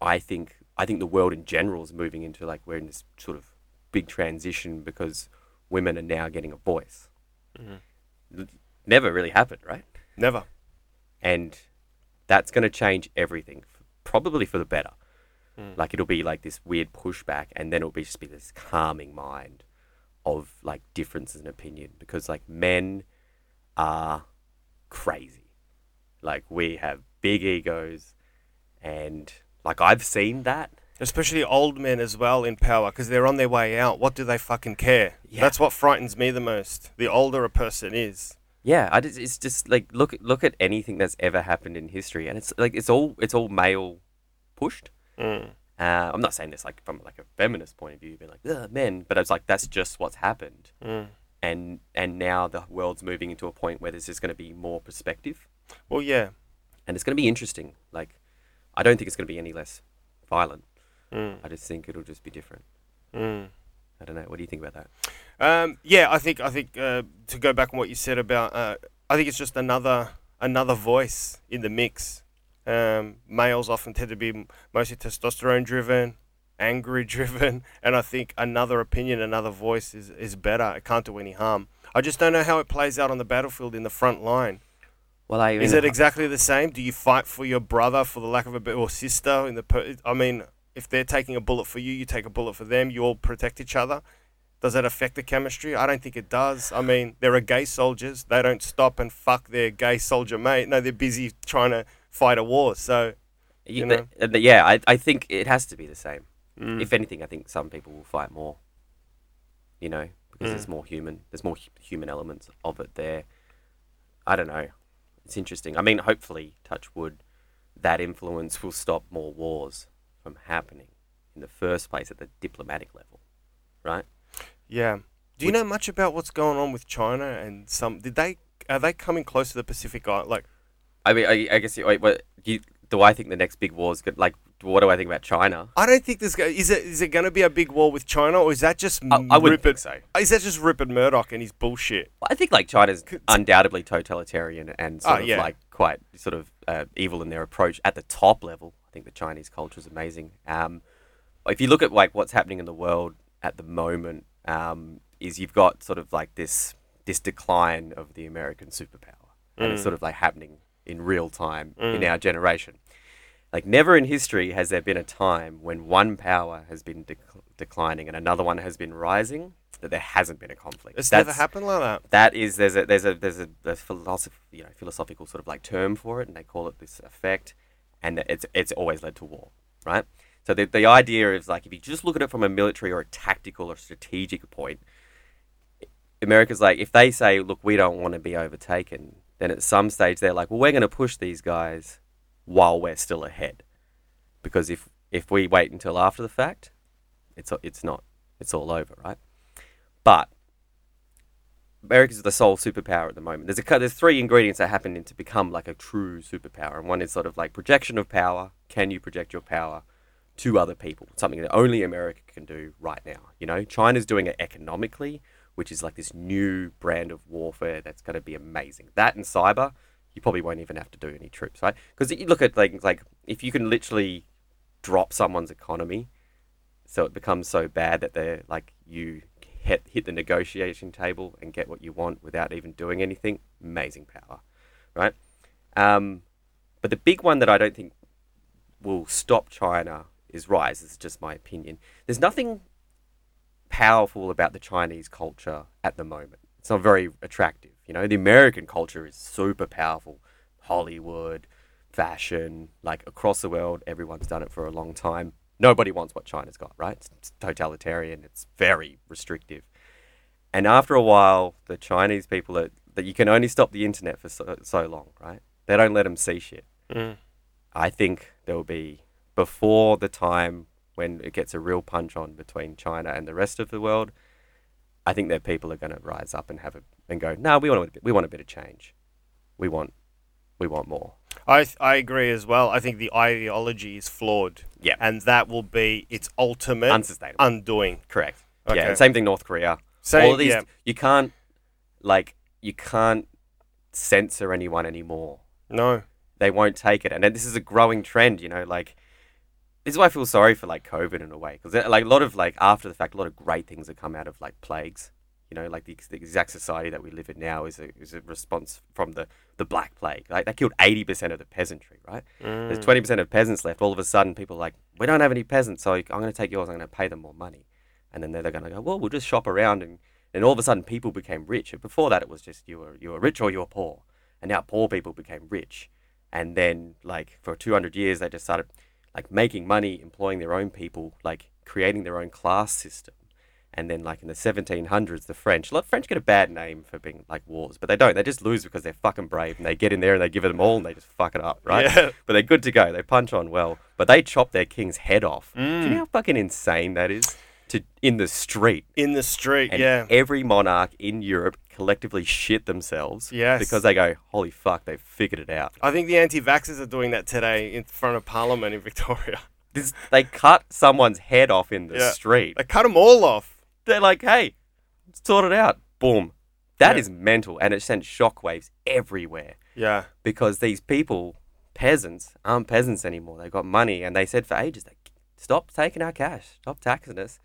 I think I think the world in general is moving into like we're in this sort of big transition because women are now getting a voice. Mhm. Never really happened, right? Never. and that's going to change everything probably for the better Mm. like it'll be like this weird pushback and then it'll be just be this calming mind of like differences in opinion because like men are crazy like we have big egos and like i've seen that Especially old men as well in power because they're on their way out. What do they fucking care? Yeah. That's what frightens me the most. The older a person is. yeah I just, it's just like look at look at anything that's ever happened in history and it's like it's all it's all male pushed Mm. Uh, I'm not saying this like from like a feminist point of view, being like men, but it's like that's just what's happened, Mm. and and now the world's moving into a point where there's just going to be more perspective, Well, yeah. And it's going to be interesting. Like, I don't think it's going to be any less violent. Mm. I just think it'll just be different. Mm. I don't know. What do you think about that? Um, yeah, I think I think uh, to go back on what you said about, uh, I think it's just another another voice in the mix. Um, males often tend to be mostly testosterone driven, angry driven, and I think another opinion, another voice is, is better. It can't do any harm. I just don't know how it plays out on the battlefield in the front line. Well, I Is it exactly the same? Do you fight for your brother, for the lack of a better, or sister? In the, per- I mean, if they're taking a bullet for you, you take a bullet for them. You all protect each other. Does that affect the chemistry? I don't think it does. I mean, there are gay soldiers. They don't stop and fuck their gay soldier mate. No, they're busy trying to fight a war. So, you know? uh, yeah, I, I think it has to be the same. mm, If anything, I think some people will fight more. You know, because Mm. there's more human. There's more hu- human elements of it there. I don't know. It's interesting. I mean, hopefully, touch wood, that influence will stop more wars from happening in the first place at the diplomatic level, right? yeah. Do you know much about what's going on with China and some? Did they are they coming close to the Pacific Island? Like, I mean, I, I guess. you- Wait, what? Do, you, do I think the next big war is good? Like, what do I think about China? I don't think there's go- is it is it going to be a big war with China or is that just I, I wouldn't Rupert? think so. Is that just Rupert Murdoch and his bullshit? I think like China's undoubtedly totalitarian and sort Oh, of yeah. like quite sort of uh, evil in their approach at the top level. I think the Chinese culture is amazing. Um, if you look at like what's happening in the world at the moment, um, is you've got sort of like this this decline of the American superpower, and it's Mm. sort of like happening in real time in Mm. our generation. Like never in history has there been a time when one power has been dec- declining and another one has been rising that there hasn't been a conflict. It's That's- never happened like that. that is there's a there's a there's a, a philosoph- you know philosophical sort of like term for it, and they call it this effect, and it's it's always led to war, right? So the the idea is like if you just look at it from a military or a tactical or strategic point, America's like if they say, look, we don't want to be overtaken, then at some stage they're like, well, we're going to push these guys while we're still ahead, because if if we wait until after the fact, it's it's not it's all over, right? But America's the sole superpower at the moment. There's a there's three ingredients that happen to become like a true superpower, and one is sort of like projection of power. Can you project your power to other people? Something that only America can do right now. You know, China's doing it economically, which is like this new brand of warfare that's going to be amazing. That and cyber, you probably won't even have to do any troops, right? Because you look at like like if you can literally drop someone's economy, so it becomes so bad that they're like you hit hit the negotiation table and get what you want without even doing anything. Amazing power, right? Um, but the big one that I don't think will stop China is rise. Is just my opinion. There's nothing powerful about the Chinese culture at the moment. It's not very attractive. You know, the American culture is super powerful. Hollywood, fashion, like across the world, everyone's done it for a long time. Nobody wants what China's got, right? It's, totalitarian. It's very restrictive. And after a while, the Chinese people are, that you can only stop the internet for so, so long, right? They don't let them see shit. Mm. I think there will be before the time when it gets a real punch on between China and the rest of the world. I think that people are going to rise up and have a and go, no, we want a, bit- we want a bit of change. We want we want more. I th- I agree as well. I think the ideology is flawed. Yeah. And that will be its ultimate Unsustainable. undoing. Correct. Okay. Yeah. Same thing. North Korea. Same, All of these. yeah. You can't like you can't censor anyone anymore. No. they won't take it. And then this is a growing trend, you know, like this is why I feel sorry for like COVID in a way because like a lot of like after the fact, a lot of great things have come out of like plagues. You know, like the, the exact society that we live in now is a is a response from the the Black Plague. Like that killed eighty percent of the peasantry, right? There's Mm. twenty percent of peasants left. All of a sudden, people are like, we don't have any peasants, so I'm going to take yours. I'm going to pay them more money, and then they're going to go, well, we'll just shop around, and and all of a sudden, people became rich. And before that, it was just you were you were rich or you were poor, and now poor people became rich, and then like for two hundred years, they just started like making money, employing their own people, like creating their own class system. And then, like in the 1700s, the French, look, French get a bad name for being like wars, but they don't. They just lose because they're fucking brave and they get in there and they give it them all and they just fuck it up, right? Yeah. But they're good to go. They punch on well, but they chop their king's head off. Do you Mm. know how fucking insane that is? To in the street, In the street, and yeah. every monarch in Europe collectively shit themselves Yes. because they go, "Holy fuck, they've figured it out." I think the anti-vaxxers are doing that today in front of Parliament in Victoria. This, they cut someone's head off in the Yeah. street. They cut them all off. They're like, "Hey, sort it out." Boom. That Yeah. is mental, and it sent shockwaves everywhere. Yeah. because these people, peasants, aren't peasants anymore. They got money, and they said for ages, like, stop taking our cash, stop taxing us.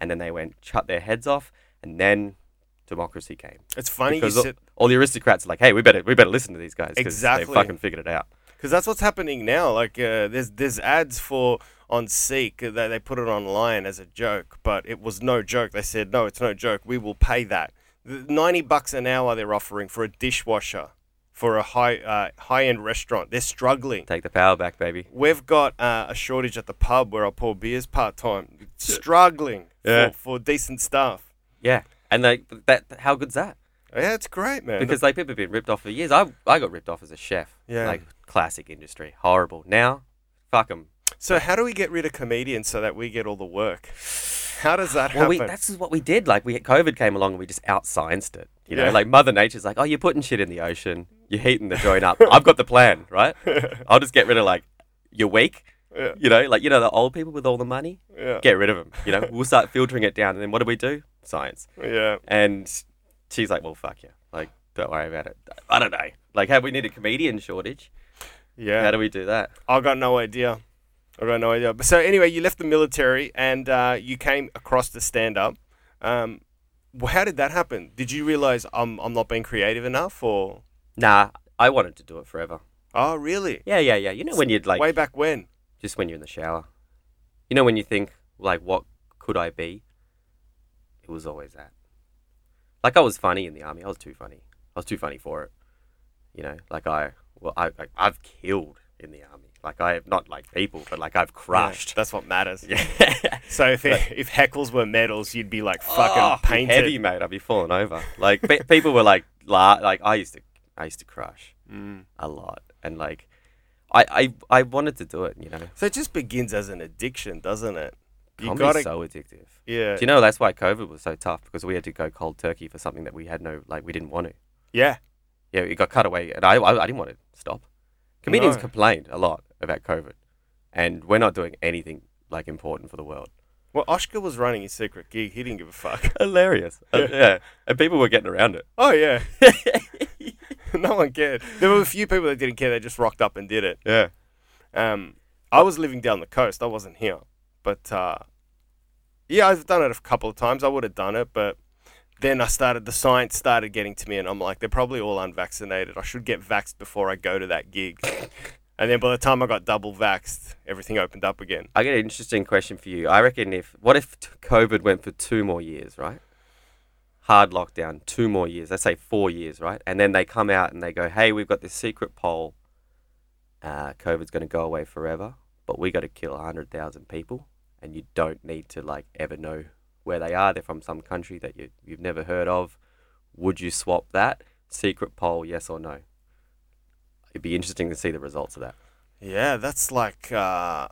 And then they went, cut their heads off, and then democracy came. It's funny because all, all the aristocrats are like, hey, we better, we better listen to these guys because Exactly. they fucking figured it out. because that's what's happening now. Like uh, there's there's ads for on Seek that they put it online as a joke, but it was no joke. They said no, it's no joke. We will pay that. Ninety bucks an hour they're offering for a dishwasher for a high uh, high end restaurant. They're struggling. Take the power back, baby. We've got uh, a shortage at the pub where I pour beers part time. Struggling Yeah. for, for decent staff. Yeah, and like that. How good's that? Yeah, it's great, man. Because like people have been ripped off for years. I I got ripped off as a chef. Yeah. Like classic industry, horrible. Now, fuck them. So how do we get rid of comedians so that we get all the work? How does that Well, we, happen? that's what we did. Like, we COVID came along and we just outscienced it. You know, Yeah. like Mother Nature's like, oh, you're putting shit in the ocean, you're heating the joint up. I've got the plan, right? I'll just get rid of like you're weak. Yeah. You know, like you know the old people with all the money, yeah. get rid of them. You know, we'll start filtering it down, and then what do we do? Science. yeah. And she's like, well, fuck you. Like, don't worry about it. I don't know. Like, have we need a comedian shortage? Yeah. How do we do that? I got no idea. I got no idea. But so anyway, you left the military and uh, you came across to stand up. Um, how did that happen? Did you realize I'm I'm not being creative enough, or Nah, I wanted to do it forever. oh really? Yeah, yeah, yeah. You know when you'd like way back when? just when you're in the shower. You know when you think like what could I be? It was always that. Like I was funny in the army. I was too funny. I was too funny for it. You know, like I well I, I I've killed in the army. Like I have not like people, but like I've Yeah, crushed. that's what matters. Yeah. So if if heckles were medals, you'd be like fucking Oh, painted. heavy, mate. I'd be falling over. Like pe- people were like, la- like I used to, I used to crush Mm. a lot, and like, I, I, I wanted to do it. You know, So it just begins as an addiction, doesn't it? You comedy's gotta, so addictive. yeah, Do you know that's why COVID was so tough because we had to go cold turkey for something that we had no like we didn't want to. yeah, Yeah, it got cut away, and I I, I didn't want to stop. Comedians No. complained a lot about COVID, and we're not doing anything like important for the world. Well, Oscar was running his secret gig. He didn't give a fuck. Hilarious, Uh, yeah, and people were getting around it. Oh yeah, no one cared. There were a few people that didn't care. They just rocked up and did it. Yeah, Um, I was living down the coast. I wasn't here, but uh, yeah, I've done it a couple of times. I would have done it, but then I started. The science started getting to me, and I'm like, they're probably all unvaccinated. I should get vaxxed before I go to that gig. and then by the time I got double vaxxed, everything opened up again. I get an interesting question for you. I reckon if what if COVID went for two more years, right? Hard lockdown, two more years. Let's say four years, right? And then they come out and they go, "Hey, we've got this secret poll. Uh, COVID's going to go away forever, but we got to kill hundred thousand people, and you don't need to like ever know where they are. They're from some country that you you've never heard of. Would you swap that secret poll? Yes or no? It'd be interesting to see the results of that. Yeah, that's like, uh,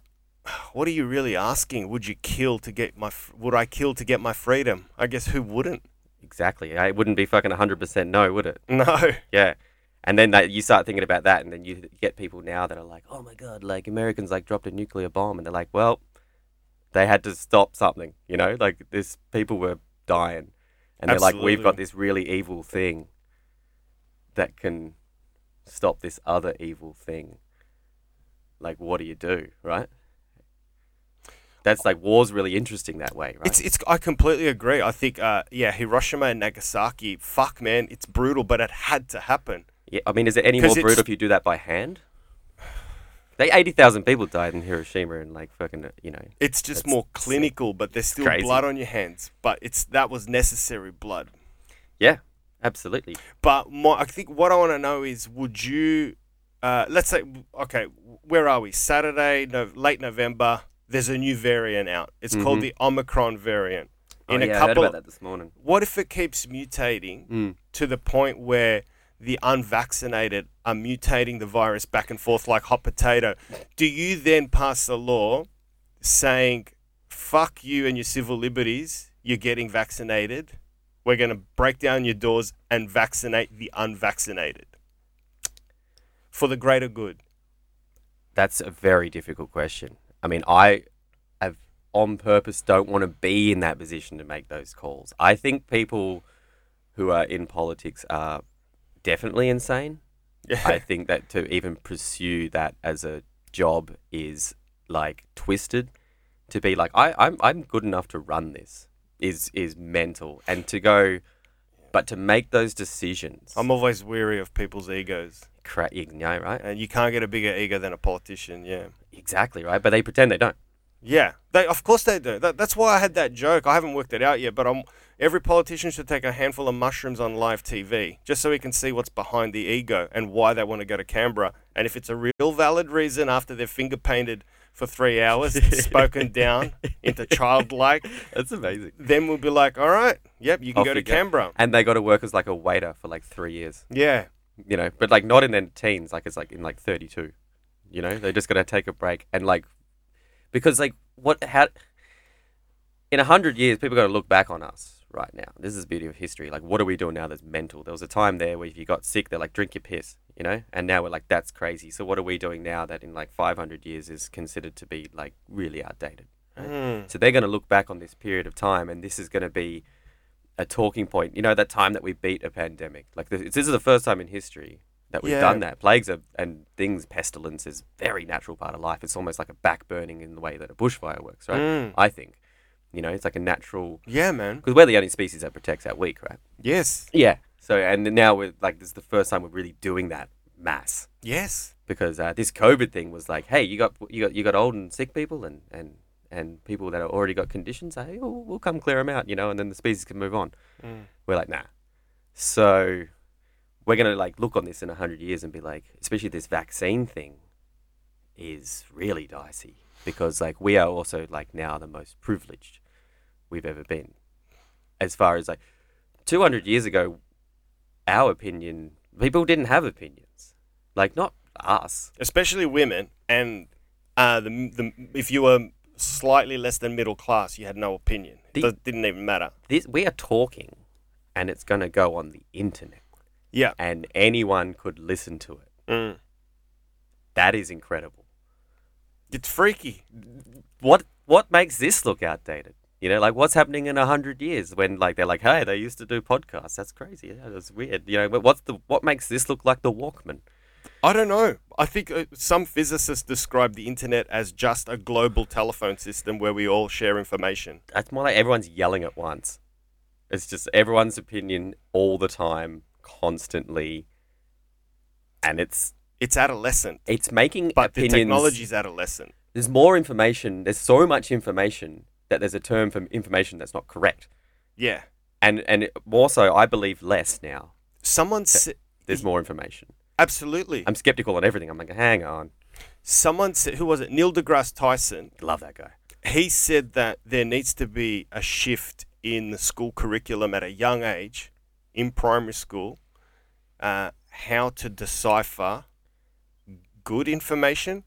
what are you really asking? Would you kill to get my? Would I kill to get my freedom? I guess who wouldn't? Exactly. It wouldn't be fucking hundred percent no, would it? No. Yeah. And then that, you start thinking about that, and then you get people now that are like, "Oh my god, like Americans like dropped a nuclear bomb," and they're like, "Well, they had to stop something, you know? Like this, people were dying, and they're like, we've got this really evil thing that can stop this other evil thing. Like, what do you do, right? That's like war's really interesting that way, right? It's it's. I completely agree. I think, uh, yeah, Hiroshima and Nagasaki. Fuck, man, it's brutal, but it had to happen. yeah, I mean, is it any more brutal if you do that by hand? They eighty thousand people died in Hiroshima and like fucking, you know. It's just more clinical, but there's still crazy. blood on your hands. But it's that was necessary blood. Yeah, absolutely. But my, I think what I want to know is, would you, uh, let's say, okay, where are we? Saturday, no, late November. There's a new variant out. It's called Mhm. the Omicron variant. In oh, a yeah, I heard about that this morning. what if it keeps mutating Mm. to the point where the unvaccinated are mutating the virus back and forth like hot potato? Do you then pass a law saying, "Fuck you and your civil liberties"? You're getting vaccinated. We're going to break down your doors and vaccinate the unvaccinated for the greater good. That's a very difficult question. I mean, I have on purpose don't want to be in that position to make those calls. I think people who are in politics are definitely insane. Yeah. I think that to even pursue that as a job is like twisted. To be like, I, I'm I'm good enough to run this is is mental, and to go, but to make those decisions, I'm always weary of people's egos, cra- you know, right? and you can't get a bigger ego than a politician. Yeah. Exactly right, but they pretend they don't. Yeah, they of course they do. That, that's why I had that joke. I haven't worked it out yet, but I'm, every politician should take a handful of mushrooms on live TV just so we can see what's behind the ego and why they want to go to Canberra. And if it's a real valid reason after they're finger painted for three hours, spoken down into childlike, That's amazing. then we'll be like, all right, yep, you can Off go to go. Canberra. And they got to work as like a waiter for like three years, Yeah, you know, but like not in their teens, like it's like in like 32, you know, they're just going to take a break and like, because like what, how, in a hundred years, people got to look back on us right now. This is the beauty of history. Like, what are we doing now that's mental? There was a time there where if you got sick, they're like, drink your piss, you know, and now we're like, that's crazy. So what are we doing now that in like 500 years is considered to be like really outdated? right? Mm. So they're going to look back on this period of time, and this is going to be a talking point. You know, that time that we beat a pandemic. Like this, this is the first time in history that we've Yeah. done that. Plagues are, and things, pestilence is very natural part of life. It's almost like a back burning in the way that a bushfire works, right? Mm. I think. You know, it's like a natural yeah, man. because we're the only species that protects our weak, right? Yes, Yeah. So and now we're like this is the first time we're really doing that mass yes. because uh, this COVID thing was like, hey, you got you got you got old and sick people and and and people that have already got conditions. Hey, we'll, we'll come clear them out, you know, and then the species can move on. Mm. We're like, nah. So we're gonna like look on this in a hundred years and be like, especially this vaccine thing, is really dicey because like we are also like now the most privileged we've ever been, as far as like two hundred years ago, our opinion people didn't have opinions, like not us. especially women, and uh, the, the if you were slightly less than middle class, you had no opinion. It The- does- didn't even matter. this we are talking and it's going to go on the internet Yeah. and anyone could listen to it Mm. that is incredible It's freaky. what what makes this look outdated you know like what's happening in a hundred years when like they're like hey they used to do podcasts that's crazy yeah, that's weird you know but what's the what makes this look like the walkman I don't know. I think uh, some physicists describe the internet as just a global telephone system where we all share information. that's more like everyone's yelling at once it's just everyone's opinion all the time constantly and it's It's adolescent, it's making but the opinions technology's adolescent. there's more information. There's so much information that there's a term for information that's not correct, Yeah. and and more so, I believe less now. Someone said, There's more information. absolutely. I'm skeptical on everything. I'm like, hang on, Someone said, who was it? Neil deGrasse Tyson. love that guy. He said that there needs to be a shift in the school curriculum at a young age, in primary school, uh, how to decipher good information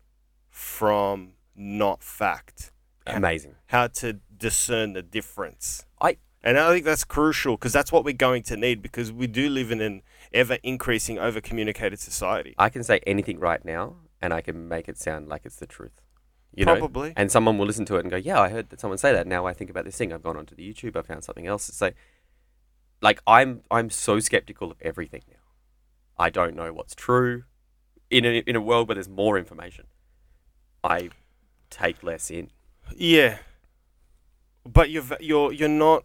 from not fact. Amazing. how to discern the difference. I And I think that's crucial because that's what we're going to need because we do live in an ever increasing, over communicated society. I can say anything right now, and I can make it sound like it's the truth. You know? Probably. And someone will listen to it and go, "Yeah, I heard that someone say that." Now I think about this thing. I've gone onto the YouTube. I found something else. It's like, like I'm I'm so skeptical of everything now. I don't know what's true. In a, in a world where there's more information, I take less in. Yeah. but you're you're you're not.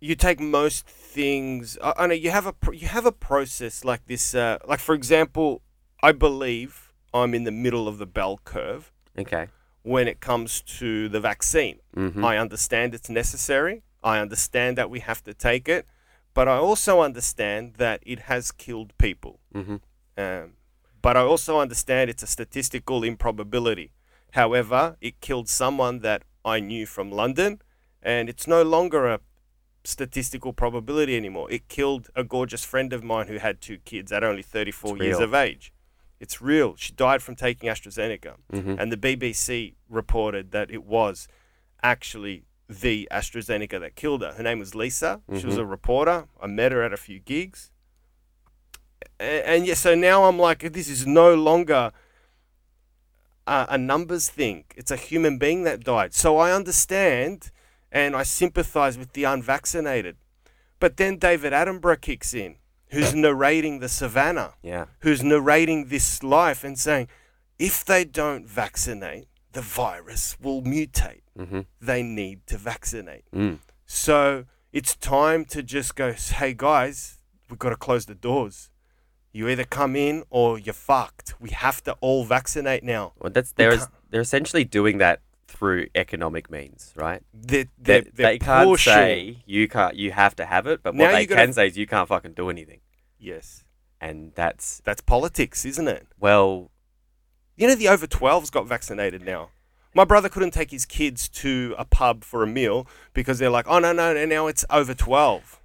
You take most things. I, I know you have a you have a process like this. Uh, like for example, I believe I'm in the middle of the bell curve Okay. when it comes to the vaccine. Mm-hmm. I understand it's necessary. I understand that we have to take it, but I also understand that it has killed people. mm-hmm. Um, but I also understand it's a statistical improbability. However, it killed someone that I knew from London, and it's no longer a statistical probability anymore. It killed a gorgeous friend of mine who had two kids at only 34 It's years real. of age. It's real. She died from taking AstraZeneca. Mm-hmm. And the BBC reported that it was actually the AstraZeneca that killed her. Her name was Lisa. She was a reporter. I met her at a few gigs. And, and yeah, so now I'm like, this is no longer a, a numbers thing. It's a human being that died. So I understand and I sympathize with the unvaccinated. But then David Attenborough kicks in, who's narrating the savannah Yeah. who's narrating this life and saying, if they don't vaccinate, the virus will mutate. Mm-hmm. They need to vaccinate. Mm. So it's time to just go, hey guys, we've got to close the doors. You either come in or you're fucked. We have to all vaccinate now. Well, that's they're they're essentially doing that through economic means, right? They're, They, they're, they're they can't pushing- say you can't you have to have it, but Now what they can say is you can't fucking do anything, Yes. and that's That's politics, isn't it? well, You know, the over 12s got vaccinated now. My brother couldn't take his kids to a pub for a meal because they're like, oh, no, no, no, now it's over 12.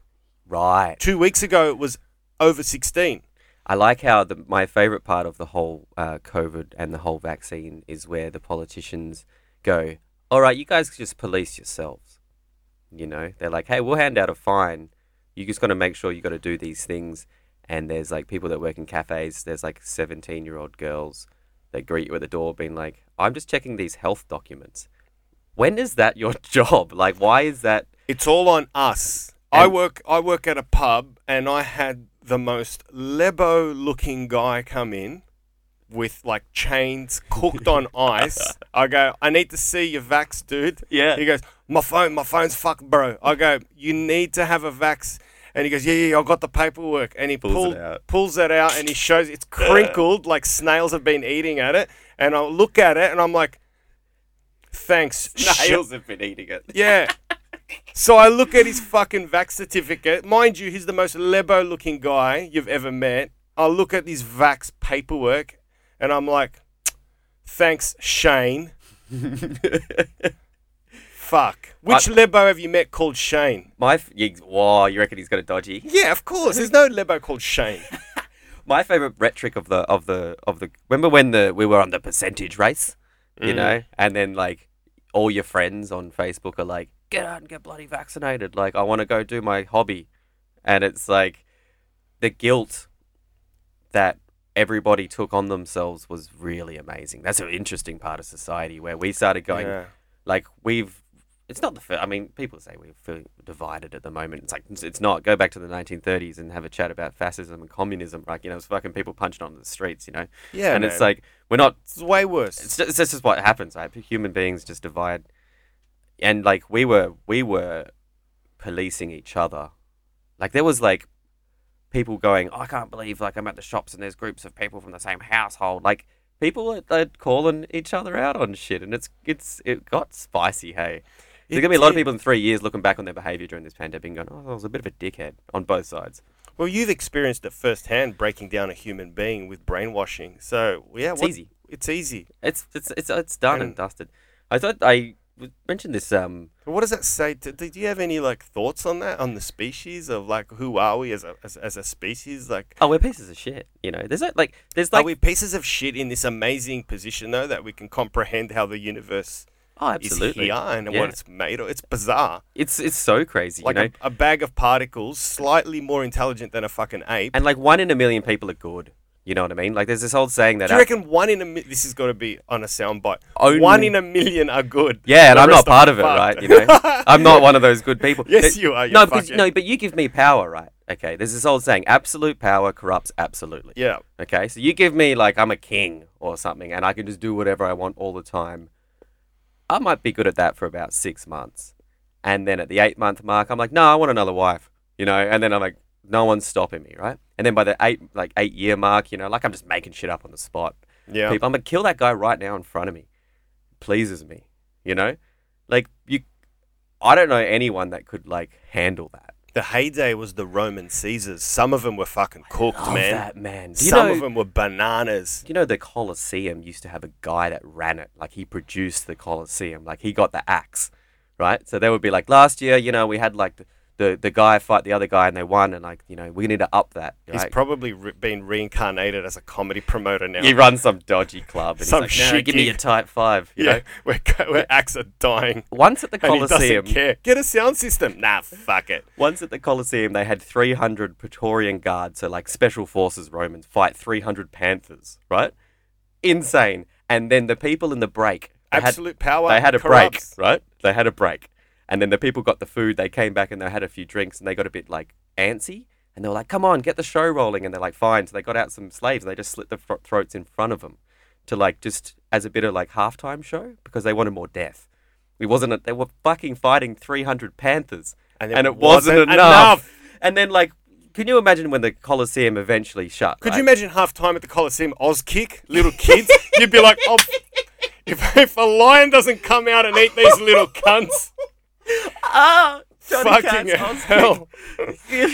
right. Two weeks ago, it was over 16. I like how the my favorite part of the whole uh, COVID and the whole vaccine is where the politicians go, all right, you guys just police yourselves. You know, they're like, hey, we'll hand out a fine. You just got to make sure you got to do these things. And there's like people that work in cafes. There's like 17 year old girls that greet you at the door, being like, I'm just checking these health documents. When is that your job? Like, why is that? It's all on us. I work I work at a pub and I had the most lebo looking guy come in with like chains cooked on ice. I go, I need to see your vax, dude. Yeah. He goes, My phone, my phone's fucked, bro. I go, You need to have a vax. And he goes, Yeah, yeah, yeah, I got the paperwork. And he Pulls it out. pulls it out and he shows it's crinkled like snails have been eating at it. And I look at it and I'm like, Thanks. sh- Snails have been eating it. yeah. So I look at his fucking vax certificate. Mind you, he's the most lebo looking guy you've ever met. I look at his vax paperwork and I'm like, thanks, Shane. Fuck. Which lebo have you met called Shane? My, f- you, whoa, you reckon he's got a dodgy? Yeah, of course. There's no lebo called Shane. my favorite rhetoric of the of the of the remember when the we were on the percentage race you Mm. know and then like all your friends on facebook are like get out and get bloody vaccinated. Like i want to go do my hobby. And it's like the guilt that everybody took on themselves was really amazing. That's an interesting part of society where we started going Yeah. like we've it's not the fir- I mean people say we're feeling divided at the moment. It's like it's- not go back to the 1930s and have a chat about fascism and communism. Like you know it's fucking people punching on the streets you know? Yeah, and man. it's like we're not it's way worse. it's just, it's just what happens right? Human beings just divide and like we were we were policing each other. Like there was like people going "Oh, i can't believe like i'm at the shops and there's groups of people from the same household. Like people are, are calling each other out on shit and it's it's it got spicy hey. There's It gonna be a lot of people in three years looking back on their behavior during this pandemic and going oh i was a bit of a dickhead on both sides. Well, you've experienced it firsthand, breaking down a human being with brainwashing. So yeah, it's what- easy. It's easy. it's it's it's, it's done and And- dusted. I thought i w- mentioned this um What does that say? To, do you have any like thoughts on that? On the species of like who are we as a as, as a species? Like, Oh, we're pieces of shit. You know, there's like, like there's are like, we pieces of shit in this amazing position though that we can comprehend how the universe oh, absolutely. is here and Yeah. what it's made of? It's bizarre. It's it's so crazy, Like you know. a, a bag of particles, slightly more intelligent than a fucking ape. and like one in a million people are good. You know what I mean? Like there's this old saying that. do you reckon one in a mi- this has got to be on a soundbite? Only- One in a million are good. yeah, and The I'm not rest part of it, right? You know, I'm not one of those good people. Yes, you are. No, because no, but you give me power, right? Okay, there's this old saying: absolute power corrupts absolutely. Yeah. Okay, so you give me like I'm a king or something, and I can just do whatever I want all the time. I might be good at that for about six months, And then at the eight month mark, I'm like, no, I want another wife, you know. And then I'm like, no one's stopping me, right? And then by the eight like eight year mark, you know, like I'm just making shit up on the spot. Yeah. People, I'm gonna kill that guy right now in front of me. Pleases me, you know. Like you, I don't know anyone that could like handle that. The heyday was the Roman Caesars. Some of them were fucking cooked, Love man. that man. Some know? of them were bananas. You know the Colosseum used to have a guy that ran it? Like he produced the Colosseum. Like he got the axe, right? So they would be like, last year, you know, we had like the, the, the guy fight the other guy and they won, and like, you know, we need to up that. He's probably re- been reincarnated as a comedy promoter now. he runs some dodgy club and Some like, no, shit give me a tight five. You yeah, know? where, where acts are dying. Once at the And he Colosseum, care. Get a sound system. Nah, fuck it. Once at the Colosseum, they had 300 Praetorian guards, so like special forces Romans, fight 300 Panthers, right? Insane. And then the people in the break, they had, Absolute power. they had a corrupts. break, right? They had a break. And then the people got the food, they came back and they had a few drinks and they got a bit like antsy. And they were like, come on, get the show rolling. And they're like, fine. So they got out some slaves and they just slit the fro- throats in front of them to like just as a bit of like halftime show because they wanted more death. It wasn't, a, they were fucking fighting 300 Panthers And and, it it wasn't, wasn't enough. enough. And then, like, can you imagine when the Colosseum eventually shut? Could right? you imagine half time at the Coliseum Auskick? Little kids? You'd be like, oh, if, if a lion doesn't come out and eat these little cunts, Ah, Johnny fucking hell. Yeah,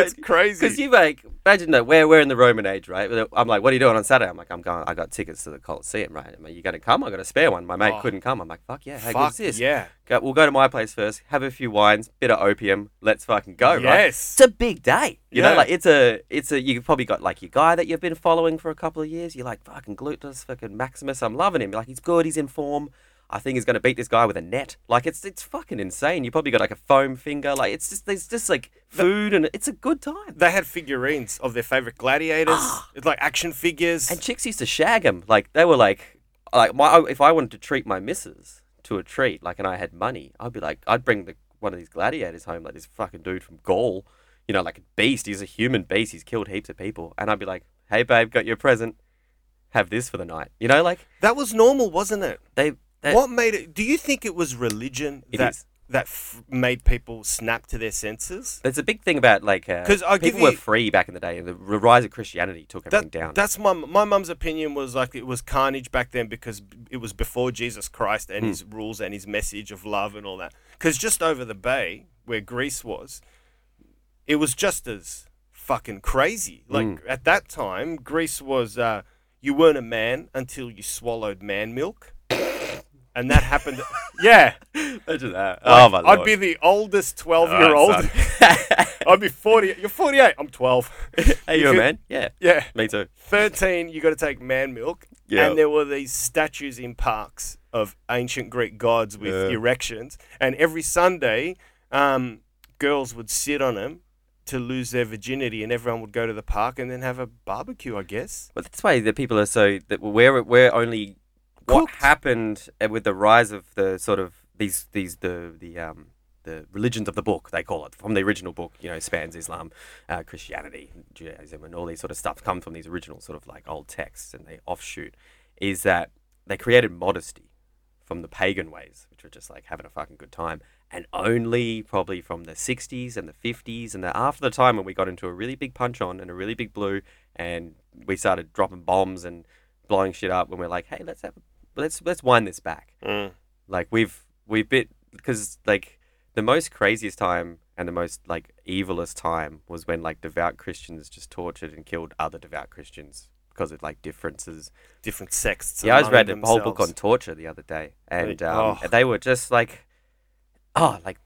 it's crazy. Because you like imagine that we're we're in the Roman age, right? I'm like, what are you doing on Saturday? I'm like, I'm going. I got tickets to the Colosseum, right? I'm like, you gonna come? I got a spare one. My mate Oh. couldn't come. I'm like, fuck yeah, how Fuck good's this? yeah. Go, we'll go to my place first, have a few wines, bit of opium. Let's fucking go, right? Yes. It's a big day. You know, like it's a, it's a. You've probably got like your guy that you've been following for a couple of years. You're like fucking glutinous, fucking Maximus. I'm loving him. Like he's good. He's in form. I think he's gonna beat this guy with a net. Like it's it's fucking insane. You probably got like a foam finger. Like it's just there's just like food and it's a good time. They had figurines of their favorite gladiators. it's like action figures. And chicks used to shag him. Like they were like, like my if I wanted to treat my missus to a treat, like, and I had money, I'd be like, I'd bring the one of these gladiators home, like this fucking dude from Gaul, you know, like a beast. He's a human beast. He's killed heaps of people, and I'd be like, hey babe, got your present. Have this for the night. You know, like that was normal, wasn't it? they. They what made it? Do you think it was religion It that is. that f- made people snap to their senses? There's a big thing about like 'Cause uh, people were free back in the day, and the rise of Christianity took everything That, down. That's my my mum's opinion was like it was carnage back then because it was before Jesus Christ and Hmm. his rules and his message of love and all that. Because just over the bay where Greece was, it was just as fucking crazy. Like Mm. at that time, Greece was uh, you weren't a man until you swallowed man milk, and that happened. yeah, Imagine that. Oh my lord. I'd be the oldest twelve-year-old. right. I'd be forty. You're forty eight. I'm twelve. hey, you a man? Yeah, Yeah. me too. 13 you got to take man milk Yeah. and there were these statues in parks of ancient greek gods with Yeah. erections and every sunday um, girls would sit on them to lose their virginity and everyone would go to the park and then have a barbecue i guess But that's why the people are so that we're we're only what happened uh, with the rise of the sort of these these the the um the religions of the book they call it from the original book you know spans Islam, uh, Christianity, Judaism, and all these sort of stuff come from these original sort of like old texts and they offshoot is that they created modesty from the pagan ways, which were just like having a fucking good time. And only probably from the 60s and the 50s and the, after the time when we got into a really big punch on and a really big blue and we started dropping bombs and blowing shit up when we're like, hey, let's have, let's, let's wind this back. Like we've, we've bit, because like the most craziest time and the most like evilest time was when like devout Christians just tortured and killed other devout Christians because of like differences different sects yeah, I was reading a whole book on torture the other day, and um, Oh. they were just like, oh, like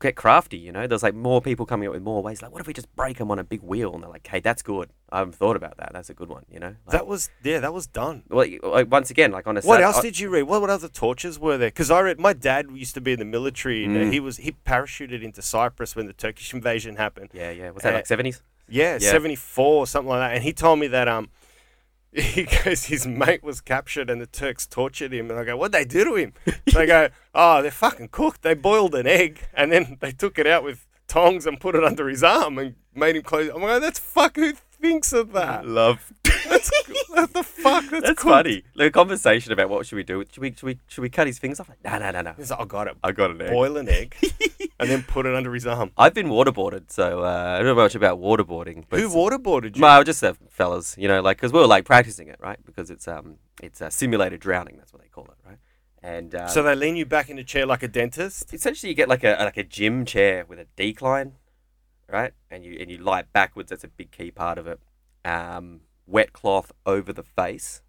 get crafty, you know. There's like more people coming up with more ways. Like, what if we just break them on a big wheel? And they're like, hey, that's good. I haven't thought about that. That's a good one, you know. Like, that was yeah that was done well, like, once again, like on a what Sat- else did you read? What, what other tortures were there? Because I read my dad used to be in the military. and Mm. He was he parachuted into Cyprus when the Turkish invasion happened. Yeah, yeah. Was that Uh, like seventies? Yeah, Yeah. 74 or something like that. And he told me that um he goes his mate was captured and the Turks tortured him and I go, What'd they do to him? they go, Oh, they're fucking cooked. They boiled an egg and then they took it out with tongs and put it under his arm and made him close I'm like, that's fuck who thinks of that? Love. What the fuck? That's, That's cool. funny. Like a conversation about what should we do? Should we should we should we cut his fingers off? Like, no, no, no, no. He's like, I got it. I got an egg. Boil an egg and then put it under his arm. I've been waterboarded, so uh, I don't know much about waterboarding. But Who waterboarded you? Well, just the fellas, you know, like because we were like practicing it, right? Because it's um it's uh, simulated drowning. That's what they call it, right? And um, so they lean you back in a chair like a dentist. essentially you get like a like a gym chair with a decline, right? And you and you lie backwards. That's a big key part of it. Um, wet cloth over the face,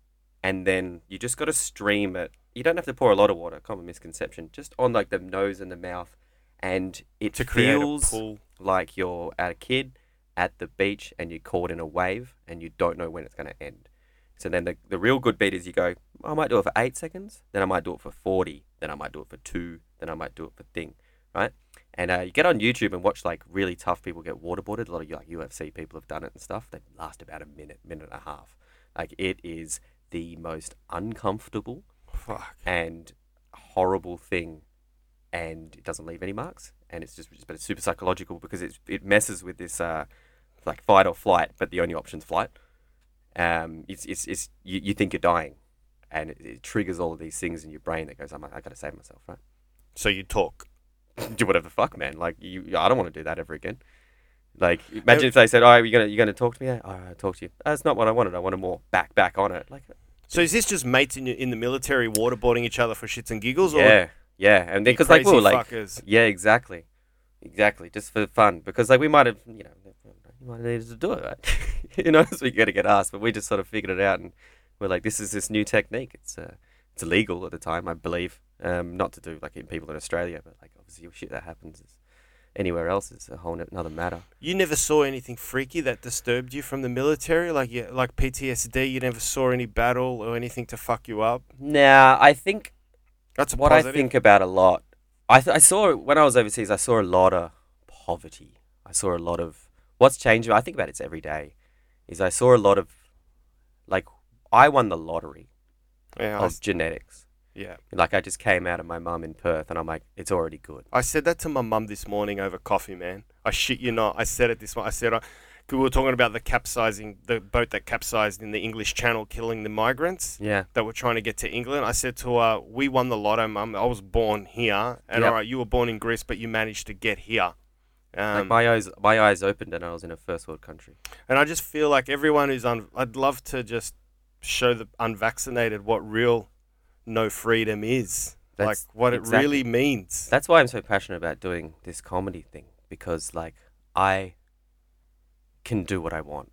and then you just got to stream it. You don't have to pour a lot of water. Common misconception. Just on like the nose and the mouth, and it To feels like you're at a kid at the beach and you're caught in a wave and you don't know when it's going to end. So then the, the real good bit is you go, I might do it for eight seconds, then I might do it for 40, then I might do it for two, then I might do it for thing, right? And uh, you get on YouTube and watch like really tough people get waterboarded. A lot of like UFC people have done it and stuff. They last about a minute, minute and a half. Like it is the most uncomfortable Fuck. and horrible thing, and it doesn't leave any marks. And it's just, but it's super psychological because it it messes with this uh, like fight or flight, but the only option's flight. Um, it's it's, it's you, you think you're dying, and it, it triggers all of these things in your brain that goes, I'm I gotta save myself, right? So you talk. Do whatever the fuck, man. Like you, I don't want to do that ever again. Like imagine if they said, "Oh, you're gonna you're gonna talk to me?" Yeah, all right, I'll talk to you. That's not what I wanted. I wanted more back back on it. Like So is this just mates in, in the military waterboarding each other for shits and giggles? Or yeah, yeah, and then because like we were like fuckers? Yeah, exactly, exactly. Just for fun, because like we might have, you know, you might have needed to do it. Right? you know, so we got to get asked, but we just sort of figured it out, and we're like, this is this new technique. It's uh, it's illegal at the time, I believe. Um, not to do like in people in Australia, but like obviously shit that happens is anywhere else is a whole no- another matter. You never saw anything freaky that disturbed you from the military, like you, like PTSD. You never saw any battle or anything to fuck you up. Nah, I think That's what positive. I think about a lot. I th- I saw when I was overseas. I saw a lot of poverty. I saw a lot of what's changed. I think about it every day. Is I saw a lot of like I won the lottery Yeah, of s- genetics. Yeah. Like I just came out of my mum in Perth, and I'm like, it's already good. I said that to my mum this morning over coffee, man. I shit you not. I said it this one. I said, uh, 'cause we were talking about the capsizing, the boat that capsized in the English Channel, killing the migrants Yeah, that were trying to get to England. I said to her, "We won the lotto, mum. I was born here, and Yep. all right, you were born in Greece, but you managed to get here." Um, like my eyes, my eyes opened, and I was in a first world country. And I just feel like everyone who's un- I'd love to just show the unvaccinated what real no freedom is. That's like what it really means. That's why I'm so passionate about doing this comedy thing because like I can do what I want.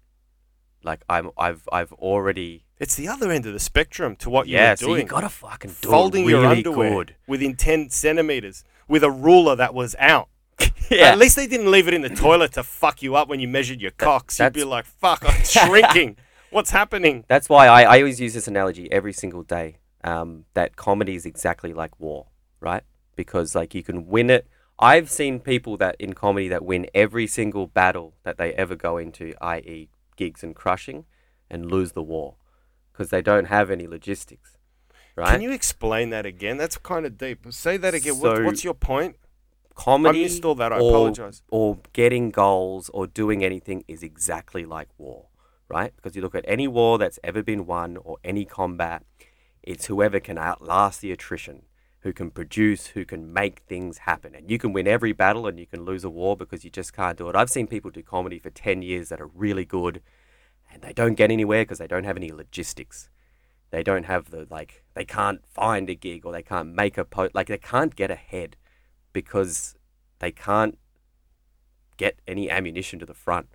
Like I'm, I've, I've already it's the other end of the spectrum to what yeah. you're So doing. you gotta fucking do Folding it really your underwear good. within 10 centimeters with a ruler that was out. Yeah. At least they didn't leave it in the toilet to fuck you up when you measured your cocks. You'd be like, fuck, I'm shrinking. What's happening? That's why I, I always use this analogy every single day. Um, that comedy is exactly like war, right? Because like you can win it. I've seen people that in comedy that win every single battle that they ever go into, i.e., gigs and crushing, and lose the war because they don't have any logistics, right? Can you explain that again? That's kind of deep. Say that again. what, what's your point? comedy I missed all that, I or- apologise. or getting goals or doing anything is exactly like war right because you look at any war that's ever been won or any combat it's whoever can outlast the attrition who can produce who can make things happen and you can win every battle and you can lose a war because you just can't do it i've seen people do comedy for 10 years that are really good and they don't get anywhere because they don't have any logistics they don't have the like they can't find a gig or they can't make a post like they can't get ahead because they can't get any ammunition to the front.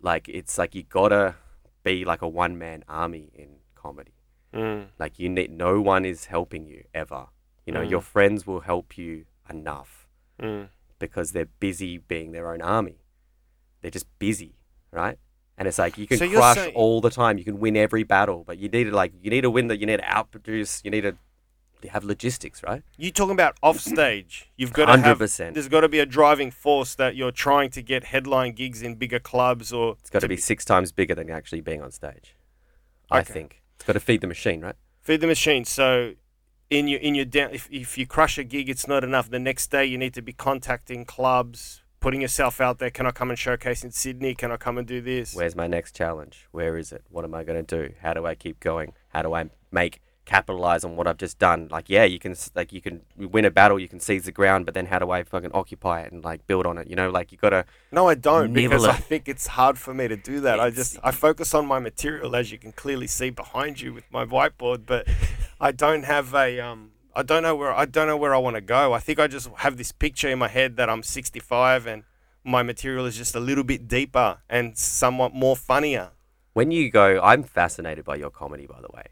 Like it's like you gotta be like a one man army in comedy. Mm. Like you need no one is helping you ever. You know, Mm. your friends will help you enough Mm. because they're busy being their own army. They're just busy, right? And it's like you can So crush saying- all the time. You can win every battle, but you need to like you need to win that. You need to outproduce. You need to have logistics, right? You're talking about off stage? You've got to have. There's got to be a driving force that you're trying to get headline gigs in bigger clubs, or It's got to be six times bigger than actually being on stage. I think it's got to feed the machine, right? feed the machine. So, in your in your down, if if you crush a gig, it's not enough. The next day, you need to be contacting clubs, putting yourself out there. Can I come and showcase in Sydney? Can I come and do this? Where's my next challenge? Where is it? What am I going to do? How do I keep going? How do I make capitalize on what I've just done? Like, yeah, you can like you can win a battle, you can seize the ground, but then how do I fucking occupy it and like build on it? You know, like you gotta. No, I don't because I think it's hard for me to do that. I just I focus on my material as you can clearly see behind you with my whiteboard, but I don't have a um I don't know where I don't know where I want to go. I think I just have this picture in my head that I'm 65 and my material is just a little bit deeper and somewhat more funnier. When you go, I'm fascinated by your comedy, by the way.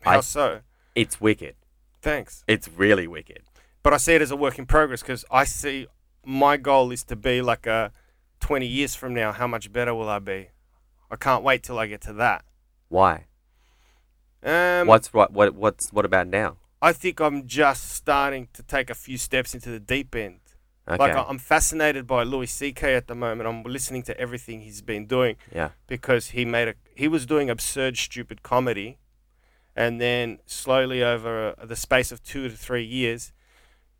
How I- so? It's wicked. Thanks. It's really wicked. But I see it as a work in progress because I see my goal is to be like a 20 years from now. How much better will I be? I can't wait till I get to that. Why? Um, what's what? What? What's what about now? I think I'm just starting to take a few steps into the deep end. Okay. Like I'm fascinated by Louis C.K. at the moment. I'm listening to everything he's been doing yeah. because he made a he was doing absurd, stupid comedy, and then slowly over uh, the space of two to three years,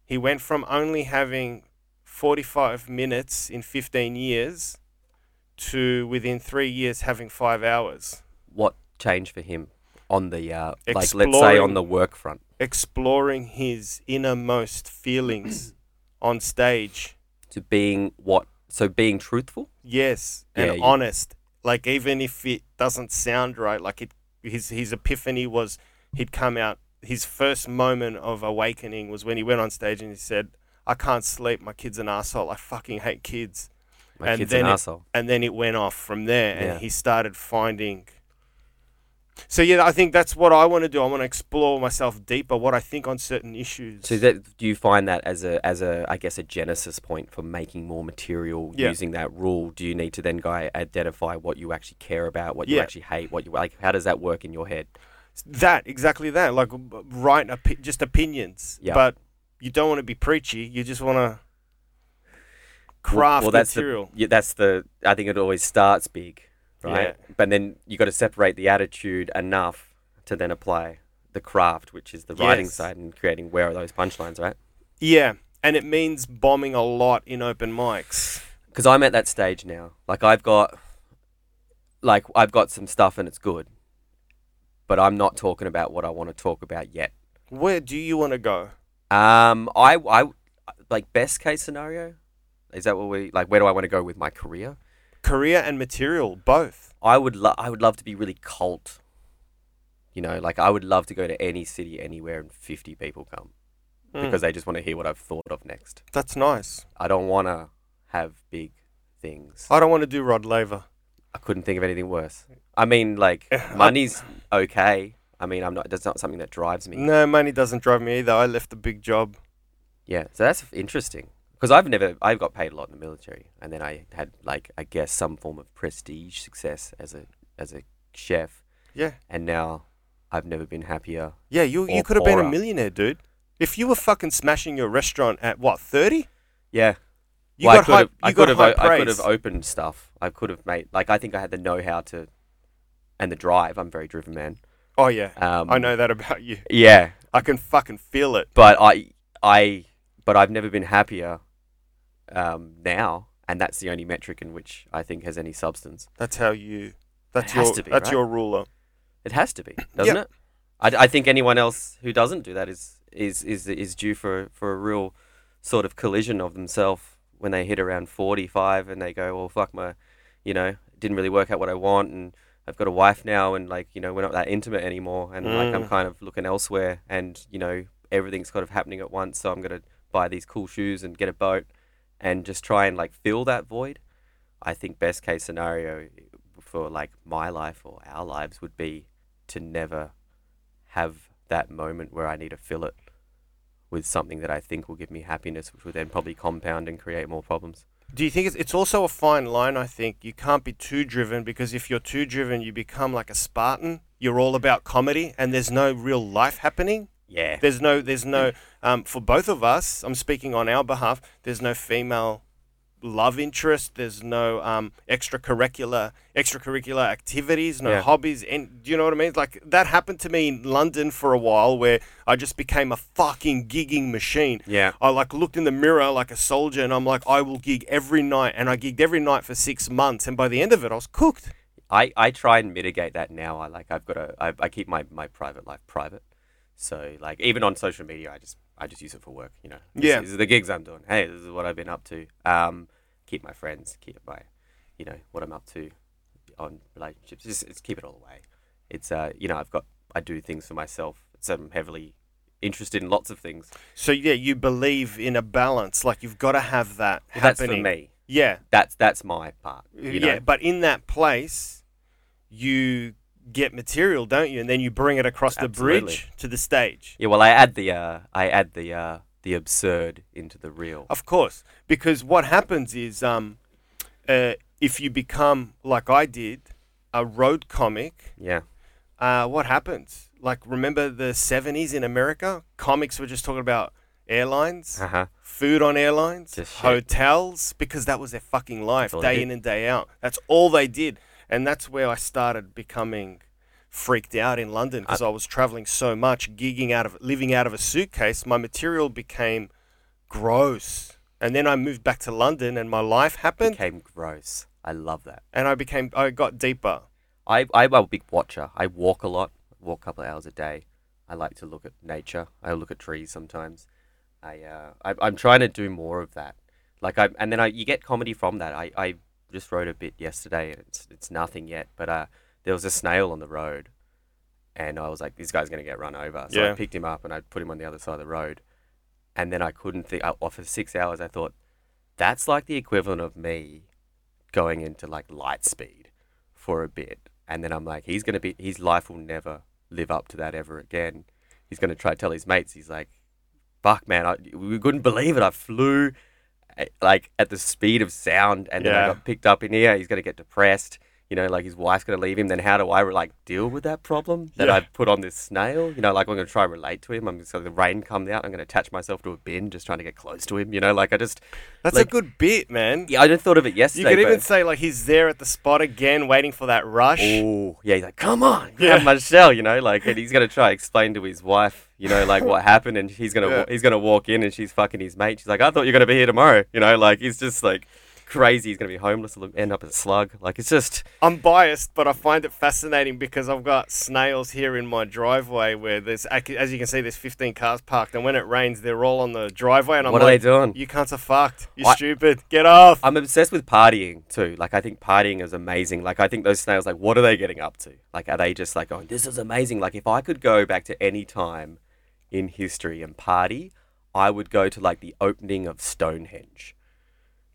he went from only having 45 minutes in 15 years to within three years having five hours. What changed for him on the uh, like let's say on the work front? Exploring his innermost feelings on stage. To being what? So being truthful. Yes, and Yeah, you- honest. Like even if it doesn't sound right, like it, his his epiphany was he'd come out. His first moment of awakening was when he went on stage and he said, "I can't sleep. My kid's an asshole. I fucking hate kids." My And kid's then an it- asshole. And then it went off from there, and Yeah. he started finding. So yeah, I think that's what I want to do. I want to explore myself deeper, what I think on certain issues. So that do you find that as a as a I guess a genesis point for making more material Yeah. using that rule? Do you need to then go identify what you actually care about, what you Yeah. actually hate, what you like? How does that work in your head? That exactly that. Like write opi- just opinions. Yeah. But you don't want to be preachy. You just want to craft well, that's material. The, yeah, that's the. I think it always starts big, right? Yeah. But then you got to separate the attitude enough to then apply the craft, which is the writing side and creating where are those punchlines, right? yeah, and it means bombing a lot in open mics. Because I'm at that stage now. Like I've got, like I've got some stuff and it's good, but I'm not talking about what I want to talk about yet. Where do you want to go? Um, I, I, like best case scenario, is that what we like? Where do I want to go with my career? Career and material, both. I would, lo- I would love to be really cult. You know, like I would love to go to any city, anywhere, and fifty people come Mm, because they just want to hear what I've thought of next. that's nice. I don't want to have big things. I don't want to do Rod Laver. I couldn't think of anything worse. I mean, like money's okay. I mean, I'm not. That's not something that drives me. No, money doesn't drive me either. I left a big job. Yeah, so that's interesting because I've never. I've got paid a lot in the military, and then I had like I guess some form of prestige success as a as a chef, Yeah. and now I've never been happier. Yeah, you you could have been a millionaire, dude. If you were fucking smashing your restaurant at what, 30? Yeah, You well, got I high, could have. I you could got have. high I could have opened stuff. I could have made like I think I had the know-how to, and the drive. I'm a very driven man. Oh yeah. Um, I know that about you. Yeah, I can fucking feel it. but I I but I've never been happier um, now, and that's the only metric in which I think has any substance. That's how you that's It has your to be, that's right? your ruler. It has to be, doesn't it? I, I think anyone else who doesn't do that is is is is due for for a real sort of collision of themselves when they hit around forty five and they go, well, fuck my, you know, didn't really work out what I want, and I've got a wife now, and like you know, we're not that intimate anymore, and like I'm Mm. kind of looking elsewhere, and you know, everything's kind of happening at once, so I'm gonna buy these cool shoes and get a boat, and just try and like fill that void. I think best case scenario for like my life or our lives would be to never have that moment where I need to fill it with something that I think will give me happiness, which will then probably compound and create more problems. Do you think it's, it's also a fine line? I think you can't be too driven because if you're too driven, you become like a Spartan. You're all about comedy, and there's no real life happening. Yeah. There's no, there's no, um, for both of us. I'm speaking on our behalf. There's no female love interest. There's no um, extracurricular extracurricular activities, no Yeah. hobbies. And do you know what I mean? Like that happened to me in London for a while, where I just became a fucking gigging machine. Yeah. I like looked in the mirror like a soldier, and I'm like, I will gig every night, and I gigged every night for six months, and by the end of it, I was cooked. I, I try and mitigate that now. I like I've got a I, I keep my, my private life private. So like even on social media, I just I just use it for work. You know. This- Yeah. These are the gigs I'm doing. Hey, this is what I've been up to. Um, keep my friends, keep my, you know, what I'm up to, on relationships. Just, just keep it all away. It's uh you know I've got I do things for myself. So I'm heavily interested in lots of things. So yeah, you believe in a balance. Like you've got to have that Well, that's for me. Yeah, That's that's my part. You know? yeah. But in that place, you get material, don't you? And then you bring it across the bridge to the stage. Yeah, well, I add the uh, I add the uh, the absurd into the real. Of course, because what happens is, um, uh, if you become like I did, a road comic, Yeah, uh, what happens? Like, remember the '70s in America? Comics were just talking about airlines, uh huh. food on airlines, hotels, because that was their fucking life, That's day in and day out. That's all they did, and that's where I started becoming freaked out in London because I, was traveling so much, gigging out of, living out of a suitcase. My material became gross, and then I moved back to London, and my life happened, Became gross. I love that. and I became, I got deeper. I I'm a big watcher. I walk a lot. Walk a couple of hours a day. I like to look at nature. I look at trees sometimes. I uh I, I'm trying to do more of that. Like I and then I you get comedy from that. I, I just wrote a bit yesterday and it's it's nothing yet, but uh there was a snail on the road, and I was like, this guy's gonna get run over. So I picked him up and I put him on the other side of the road, and then I couldn't think. I, for six hours, I thought that's like the equivalent of me going into like light speed for a bit, and then I'm like, he's gonna be, his life will never live up to that ever again. He's gonna try to tell his mates. He's like, fuck, man, I, we couldn't believe it. I flew like at the speed of sound, and then I Yeah. got picked up in here. He's gonna get depressed. You know, like his wife's gonna leave him. Then how do I like deal with that problem that Yeah. I put on this snail? You know, like I'm gonna try and relate to him. I'm just the rain comes out. I'm gonna attach myself to a bin, just trying to get close to him. You know, like I just That's Like- a good bit, man. yeah, I just thought of it yesterday. You could even say like he's there at the spot again, waiting for that rush. Oh, yeah, he's like, come on, Yeah. shell, you know, like, and he's gonna try to explain to his wife, you know, like what happened, and he's gonna Yeah. he's gonna walk in, and she's fucking his mate. She's like, I thought you're gonna be here tomorrow, you know, like he's just like crazy. He's gonna be homeless, he'll end up as a slug. Like it's just I'm biased, but I find it fascinating because I've got snails here in my driveway where there's, as you can see, there's 15 cars parked, and when it rains, they're all on the driveway, and I'm like, what are they like, doing? "You cunts are fucked. You're I- stupid. Get off." I'm obsessed with partying too. Like I think partying is amazing. Like I think those snails, like, what are they getting up to? Like, are they just like going, this is amazing? Like if I could go back to any time in history and party, I would go to like the opening of Stonehenge.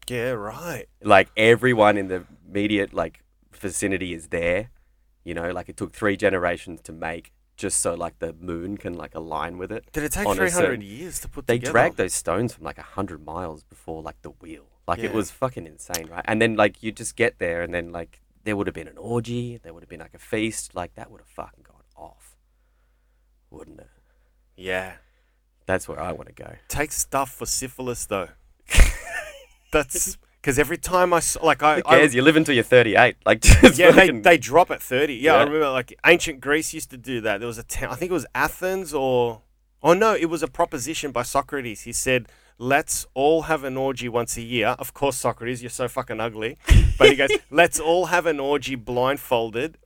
Yeah, right. like everyone in the immediate like vicinity is there you know like it took three generations to make just so like the moon can like align with it Did it take on 300 years to put they together? dragged those stones from like a hundred miles before like the wheel like it was fucking insane right and then like you just get there and then like there would have been an orgy there would have been like a feast like that would have fucking gone off wouldn't it Yeah. that's where i want to go Take stuff for syphilis though. That's because every time I like I, who I cares you live until you're 38 like yeah, they, fucking- they drop at 30. Yeah, I remember like ancient Greece used to do that. There was a town, I think it was Athens or, oh no, it was a proposition by Socrates. He said, let's all have an orgy once a year. Of course, Socrates, you're so fucking ugly. But he goes, let's all have an orgy blindfolded,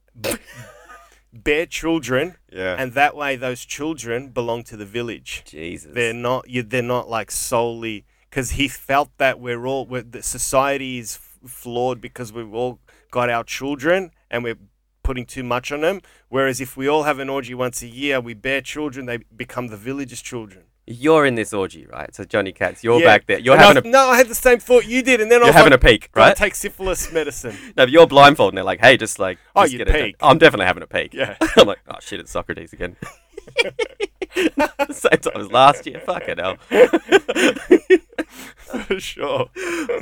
bear children, yeah and that way those children belong to the village. jesus They're not, you, they're not like solely, because he felt that we're all, we're, the society is flawed because we've all got our children and we're putting too much on them. Whereas if we all have an orgy once a year, we bear children, they become the village's children. You're in this orgy, right? So Johnny Kats, you're Yeah. back there. You're And I having a no, I had the same thought you did, and then I you're was having like, a peek, right? take syphilis medicine. No, but you're blindfolded, and they're like, "Hey, just like Oh, just get peek. I'm definitely having a peek. Yeah. I'm like, "Oh shit, it's Socrates again." Same time as last year. Fuck it, hell. For sure.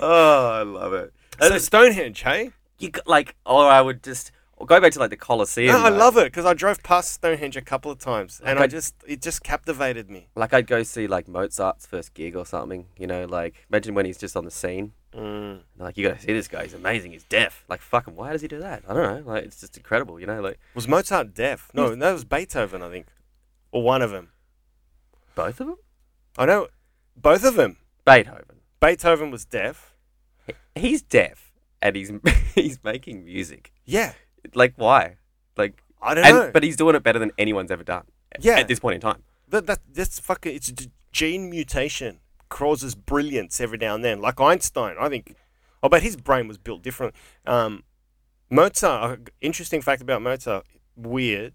oh, I love it. And So Stonehenge, hey? You got, like, or I would just, go back to like the Colosseum. No, I like- love it because I drove past Stonehenge a couple of times, and I- just it just captivated me. Like I'd go see like Mozart's first gig or something. You know, like imagine when he's just on the scene. Mm. Like you gotta see this guy. He's amazing. He's deaf. Like fucking. Why does he do that? I don't know. Like it's just incredible. You know, like Was Mozart deaf? No, that was Beethoven, I think, or one of them. both of them. I know both of them. Beethoven. Beethoven was deaf. He's deaf and he's he's making music. Yeah, Like why? Like I don't and know. but he's doing it better than anyone's ever done. Yeah. At this point in time. that, that that's fucking. It's a gene mutation causes brilliance every now and then. Like Einstein, I think. Oh, but his brain was built different. Um, Mozart. Interesting fact about Mozart. Weird.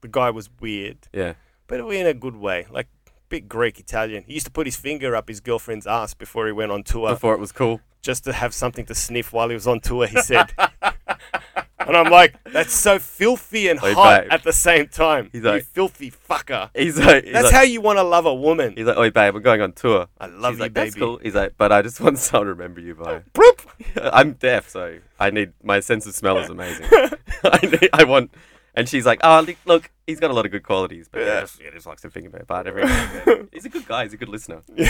The guy was weird. Yeah. But we in a good way. Like bit Greek Italian. He used to put his finger up his girlfriend's ass before he went on tour, Before it was cool. just to have something to sniff while he was on tour. He said, and I'm like, that's so filthy and Oi, hot babe. at the same time. He's you like- filthy fucker. He's like, he's That's like, how you want to love a woman. he's like, oh babe, we're going on tour. I love She's you, like, baby. That's cool. He's like, but I just want someone to remember you by. I'm deaf, so I need my sense of smell is amazing. I need, I want, and she's like, oh look, he's got a lot of good qualities, but yeah, just, yeah, just likes to finger my butt every now and then. He's a good guy. He's a good listener.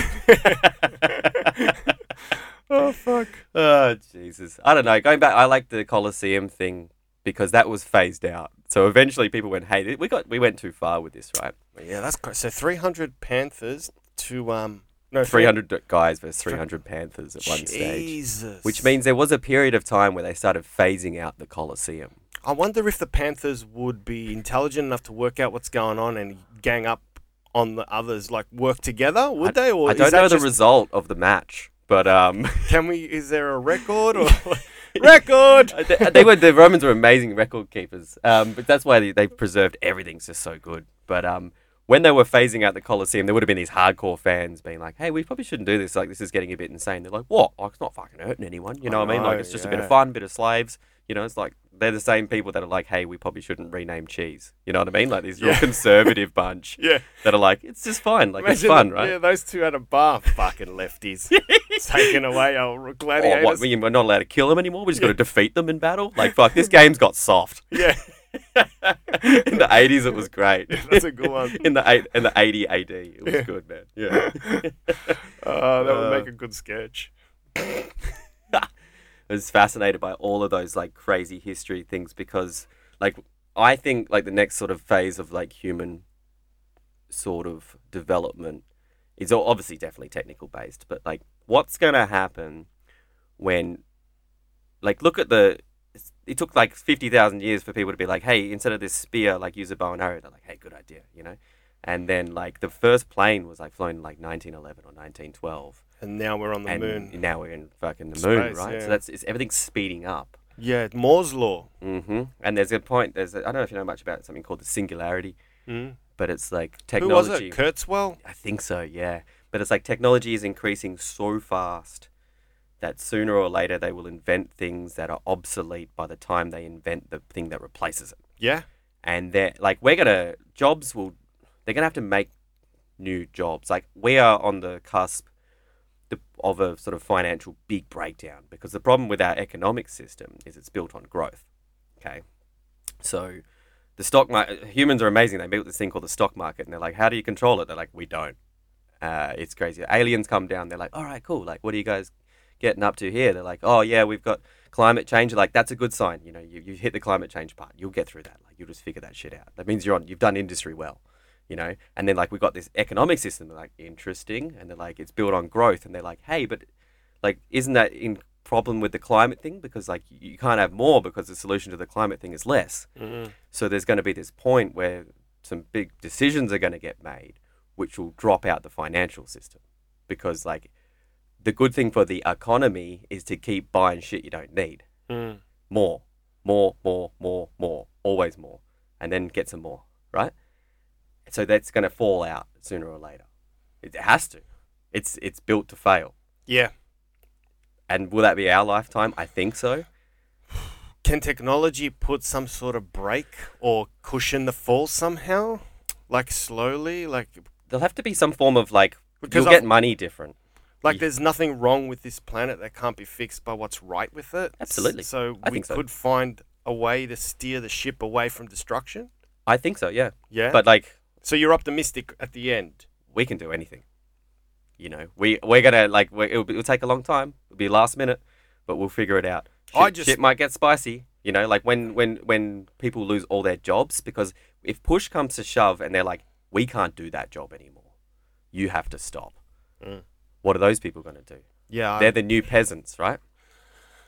oh fuck. Oh Jesus! I don't know. Going back, I like the Colosseum thing because that was phased out. So eventually, people went, "Hey, we got we went too far with this, right? Yeah, that's cra- so 300 Panthers to um no Three hundred guys versus three hundred Panthers at one stage." Which means there was a period of time where they started phasing out the Colosseum. I wonder if the Panthers would be intelligent enough to work out what's going on and gang up on the others, like work together. Would they? Or I don't know the just- result of the match, but um, Can we? Is there a record or record? they, they were the Romans were amazing record keepers. Um, but that's why they, they preserved everything's just so good. But um, when they were phasing out the Colosseum, there would have been these hardcore fans being like, "Hey, we probably shouldn't do this. Like, this is getting a bit insane." They're like, "What? Like, it's not fucking hurting anyone. You know I what I mean? Like, it's just a bit of yeah. fun, bit of slaves. You know, it's like they're the same people that are like, "Hey, we probably shouldn't rename cheese." You know what I mean? Like these real Yeah. conservative bunch Yeah. that are like, "It's just fun. Like, it's fun, right?" Yeah, those two at a bar, fucking lefties, taking away our Or gladiators. what? we- We're not allowed to kill them anymore. We just got to defeat them in battle. Like, fuck, this game's got soft. Yeah, in the eighties, it was great. that's a good one. in the eight in the eighty AD, it was Yeah. good, man. Yeah, Oh, that would Uh, make a good sketch. Was fascinated by all of those like crazy history things because, like, I think like the next sort of phase of like human sort of development is obviously definitely technical based, but like, what's gonna happen when, like, look at the. It took like fifty thousand years for people to be like, "Hey, instead of this spear, like use a bow and arrow." They're like, "Hey, good idea," you know. And then like the first plane was like flown in like nineteen eleven or nineteen twelve, And now we're on the and moon. now we're in fucking the moon, right? yeah. So that's it's, everything's speeding up. Yeah, Moore's law. hmm And there's a point. There's a, I don't know if you know much about something called the singularity, Mm. but it's like technology. Who was it? Kurzweil. I think so, yeah. But it's like technology is increasing so fast that sooner or later they will invent things that are obsolete by the time they invent the thing that replaces it. Yeah. And they're like, we're gonna jobs will, they're gonna have to make new jobs. Like we are on the cusp of a sort of financial big breakdown because the problem with our economic system is it's built on growth. Okay, so the stock market, humans are amazing. They built this thing called the stock market, and they're like, how do you control it? They're like, we don't. Uh, it's crazy. Aliens come down. They're like, all right, cool. Like, what are you guys getting up to here? They're like, oh yeah, we've got climate change. Like, that's a good sign. You know, you, you hit the climate change part. You'll get through that. Like, you'll just figure that shit out. That means you're on. You've done industry well. You know, and then like we've got this economic system. They're like, interesting, and they're like, it's built on growth. And they're like, hey, but like, isn't that in problem with the climate thing? Because like you can't have more because the solution to the climate thing is less. Mm. So there's going to be this point where some big decisions are going to get made, which will drop out the financial system, because like the good thing for the economy is to keep buying shit you don't need, Mm. more, more, more, more, more, always more, and then get some more, right? So that's going to fall out sooner or later. It has to. It's it's built to fail. Yeah. And will that be our lifetime? I think so. Can technology put some sort of brake or cushion the fall somehow? Like slowly, like There'll have to be some form of like Because you'll get I've- money different. like Yeah. there's nothing wrong with this planet that can't be fixed by what's right with it. Absolutely. So I we so. could find a way to steer the ship away from destruction? I think so, yeah. Yeah. But like, so you're optimistic at the end. we can do anything. You know, we we're gonna like we it'll, it'll take a long time. It'll be last minute, but we'll figure it out. Shit, I just- shit might get spicy. You know, like when when when people lose all their jobs because if push comes to shove and they're like, we can't do that job anymore. You have to stop. Mm. What are those people gonna do? Yeah. They're the new peasants, right?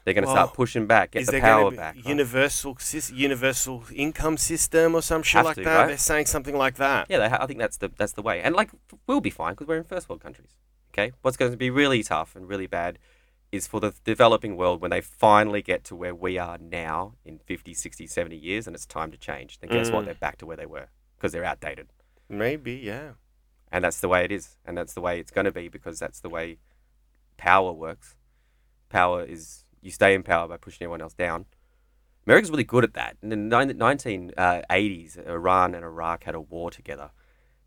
They're gonna Well, start pushing back, get the power back. universal sys- universal income system or some shit Have like to, that? right? They're saying something like that. Yeah, they ha- I think that's the that's the way, and like we'll be fine because we're in first world countries. Okay, what's going to be really tough and really bad is for the developing world when they finally get to where we are now in 50, 60, 70 years, and it's time to change. Then guess what? Mm. They're back to where they were because they're outdated, Maybe, yeah. and that's the way it is, and that's the way it's going to be because that's the way power works. Power is you stay in power by pushing everyone else down. America's really good at that. In the nine- 1980s, Iran and Iraq had a war together,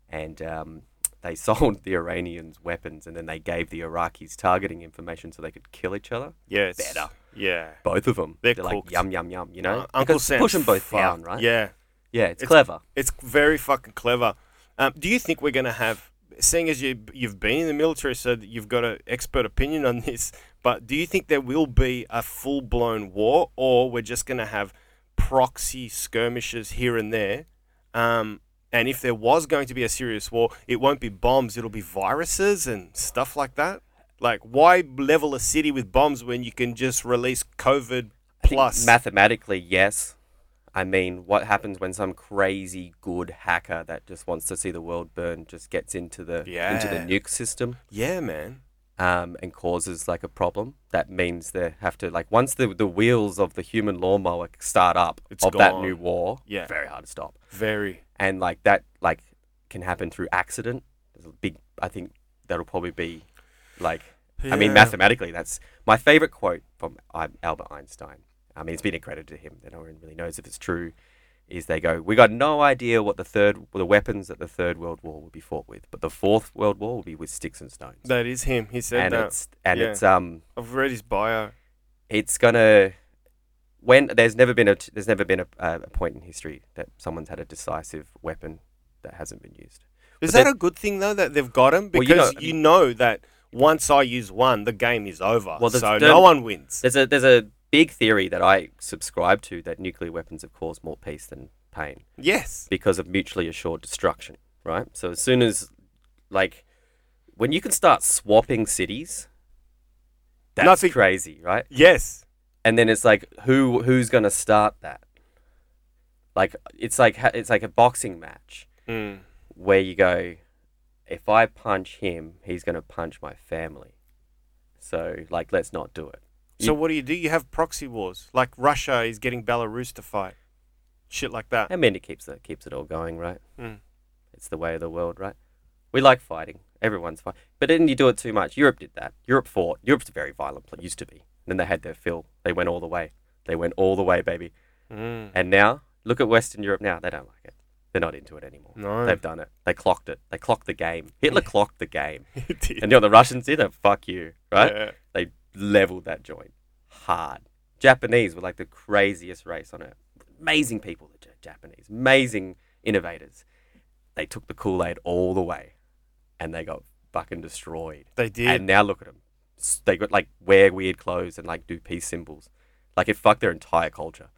and um, they sold the Iranians weapons, and then they gave the Iraqis targeting information so they could kill each other. Yeah. It's, Better. Yeah. Both of them. They're like yum yum yum. You know, Uh, Uncle Sam push them both fucked. down, right? Yeah. yeah, it's, It's- clever. It's very fucking clever. Um, do you think we're going to have, seeing as you, you've been in the military, so that you've got an expert opinion on this, but do you think there will be a full blown war, or we're just going to have proxy skirmishes here and there? Um, and if there was going to be a serious war, it won't be bombs, it'll be viruses and stuff like that? Like, why level a city with bombs when you can just release COVID plus? mathematically, yes. I mean, what happens when some crazy good hacker that just wants to see the world burn just gets into the into the nuke system yeah, man. Um, and causes like a problem? That means they have to like once the the wheels of the human lawnmower start up It's of that new war, Yeah. very hard to stop. Very. And like that like can happen through accident. There's a big. I think that'll probably be like I mean, mathematically, that's my favorite quote from Albert Einstein. I mean, it's been accredited to him. That no one really knows if it's true. Is they go, we got no idea what the third, the weapons that the third world war will be fought with, but the fourth world war will be with sticks and stones. That is him. He said and that. it's and yeah. it's um, I've read his bio. it's gonna when there's never been a there's never been a, a a point in history that someone's had a decisive weapon that hasn't been used. Is But that a good thing though that they've got him? Because you you know- know, that once I use one, the game is over. Well, so no one wins. There's a there's a big theory that I subscribe to that nuclear weapons have caused more peace than pain. Yes. because of mutually assured destruction, right? So as soon as, like, when you can start swapping cities, that's Nothing- crazy, right? Yes. And then it's like, who who's gonna start that? Like, it's like it's like a boxing match Mm. where you go, if I punch him, he's gonna punch my family. So like, let's not do it. So what do you do? You have proxy wars. Like Russia is getting Belarus to fight. Shit like that. I mean, it keeps it keeps it all going, right? Mm. It's the way of the world, right? We like fighting. Everyone's fighting. But then you do it too much. Europe did that. Europe fought. Europe's a very violent place. Used to be. And then they had their fill. They went all the way. They went all the way, baby. Mm. And now, look at Western Europe now. They don't like it. They're not into it anymore. No. They've done it. They clocked it. They clocked the game. Hitler clocked the game. It did. And you know the Russians did? They, Fuck you, right? Yeah. They leveled that joint hard. Japanese were like the craziest race on earth. Amazing people, the Japanese. Amazing innovators. They took the Kool Aid all the way, and they got fucking destroyed. They did. And now look at them. They got like wear weird clothes and like do peace symbols. Like it fucked their entire culture,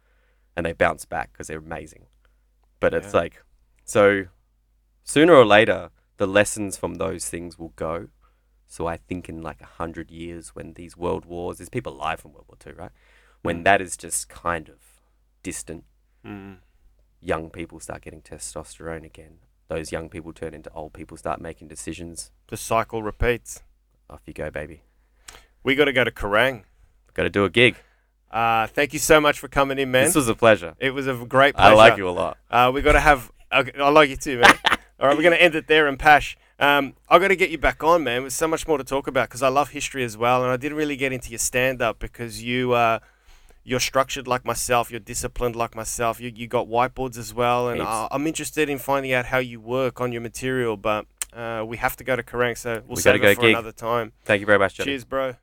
and they bounce back because they're amazing. But it's Yeah. like, so sooner or later, the lessons from those things will go. So I think in like a hundred years, when these world wars, there's people alive from World War Two, right? When Mm. that is just kind of distant, Mm. young people start getting testosterone again. Those young people turn into old people, start making decisions. The cycle repeats. Off you go, baby. We got to go to Kerang. Got to do a gig. Uh, thank you so much for coming in, man. This was a pleasure. it was a great pleasure. I like you a lot. Uh, we got to have. Okay, I like you too, man. All right, we're going to end it there and Pash. Um, I got to get you back on, man. There's so much more to talk about because I love history as well, and I didn't really get into your stand up because you. Uh, you're structured like myself. You're disciplined like myself. You, you got whiteboards as well, and uh, I'm interested in finding out how you work on your material. But uh, we have to go to Kerang, so we'll We save it go for gig. another time. Thank you very much. Cheers, bro.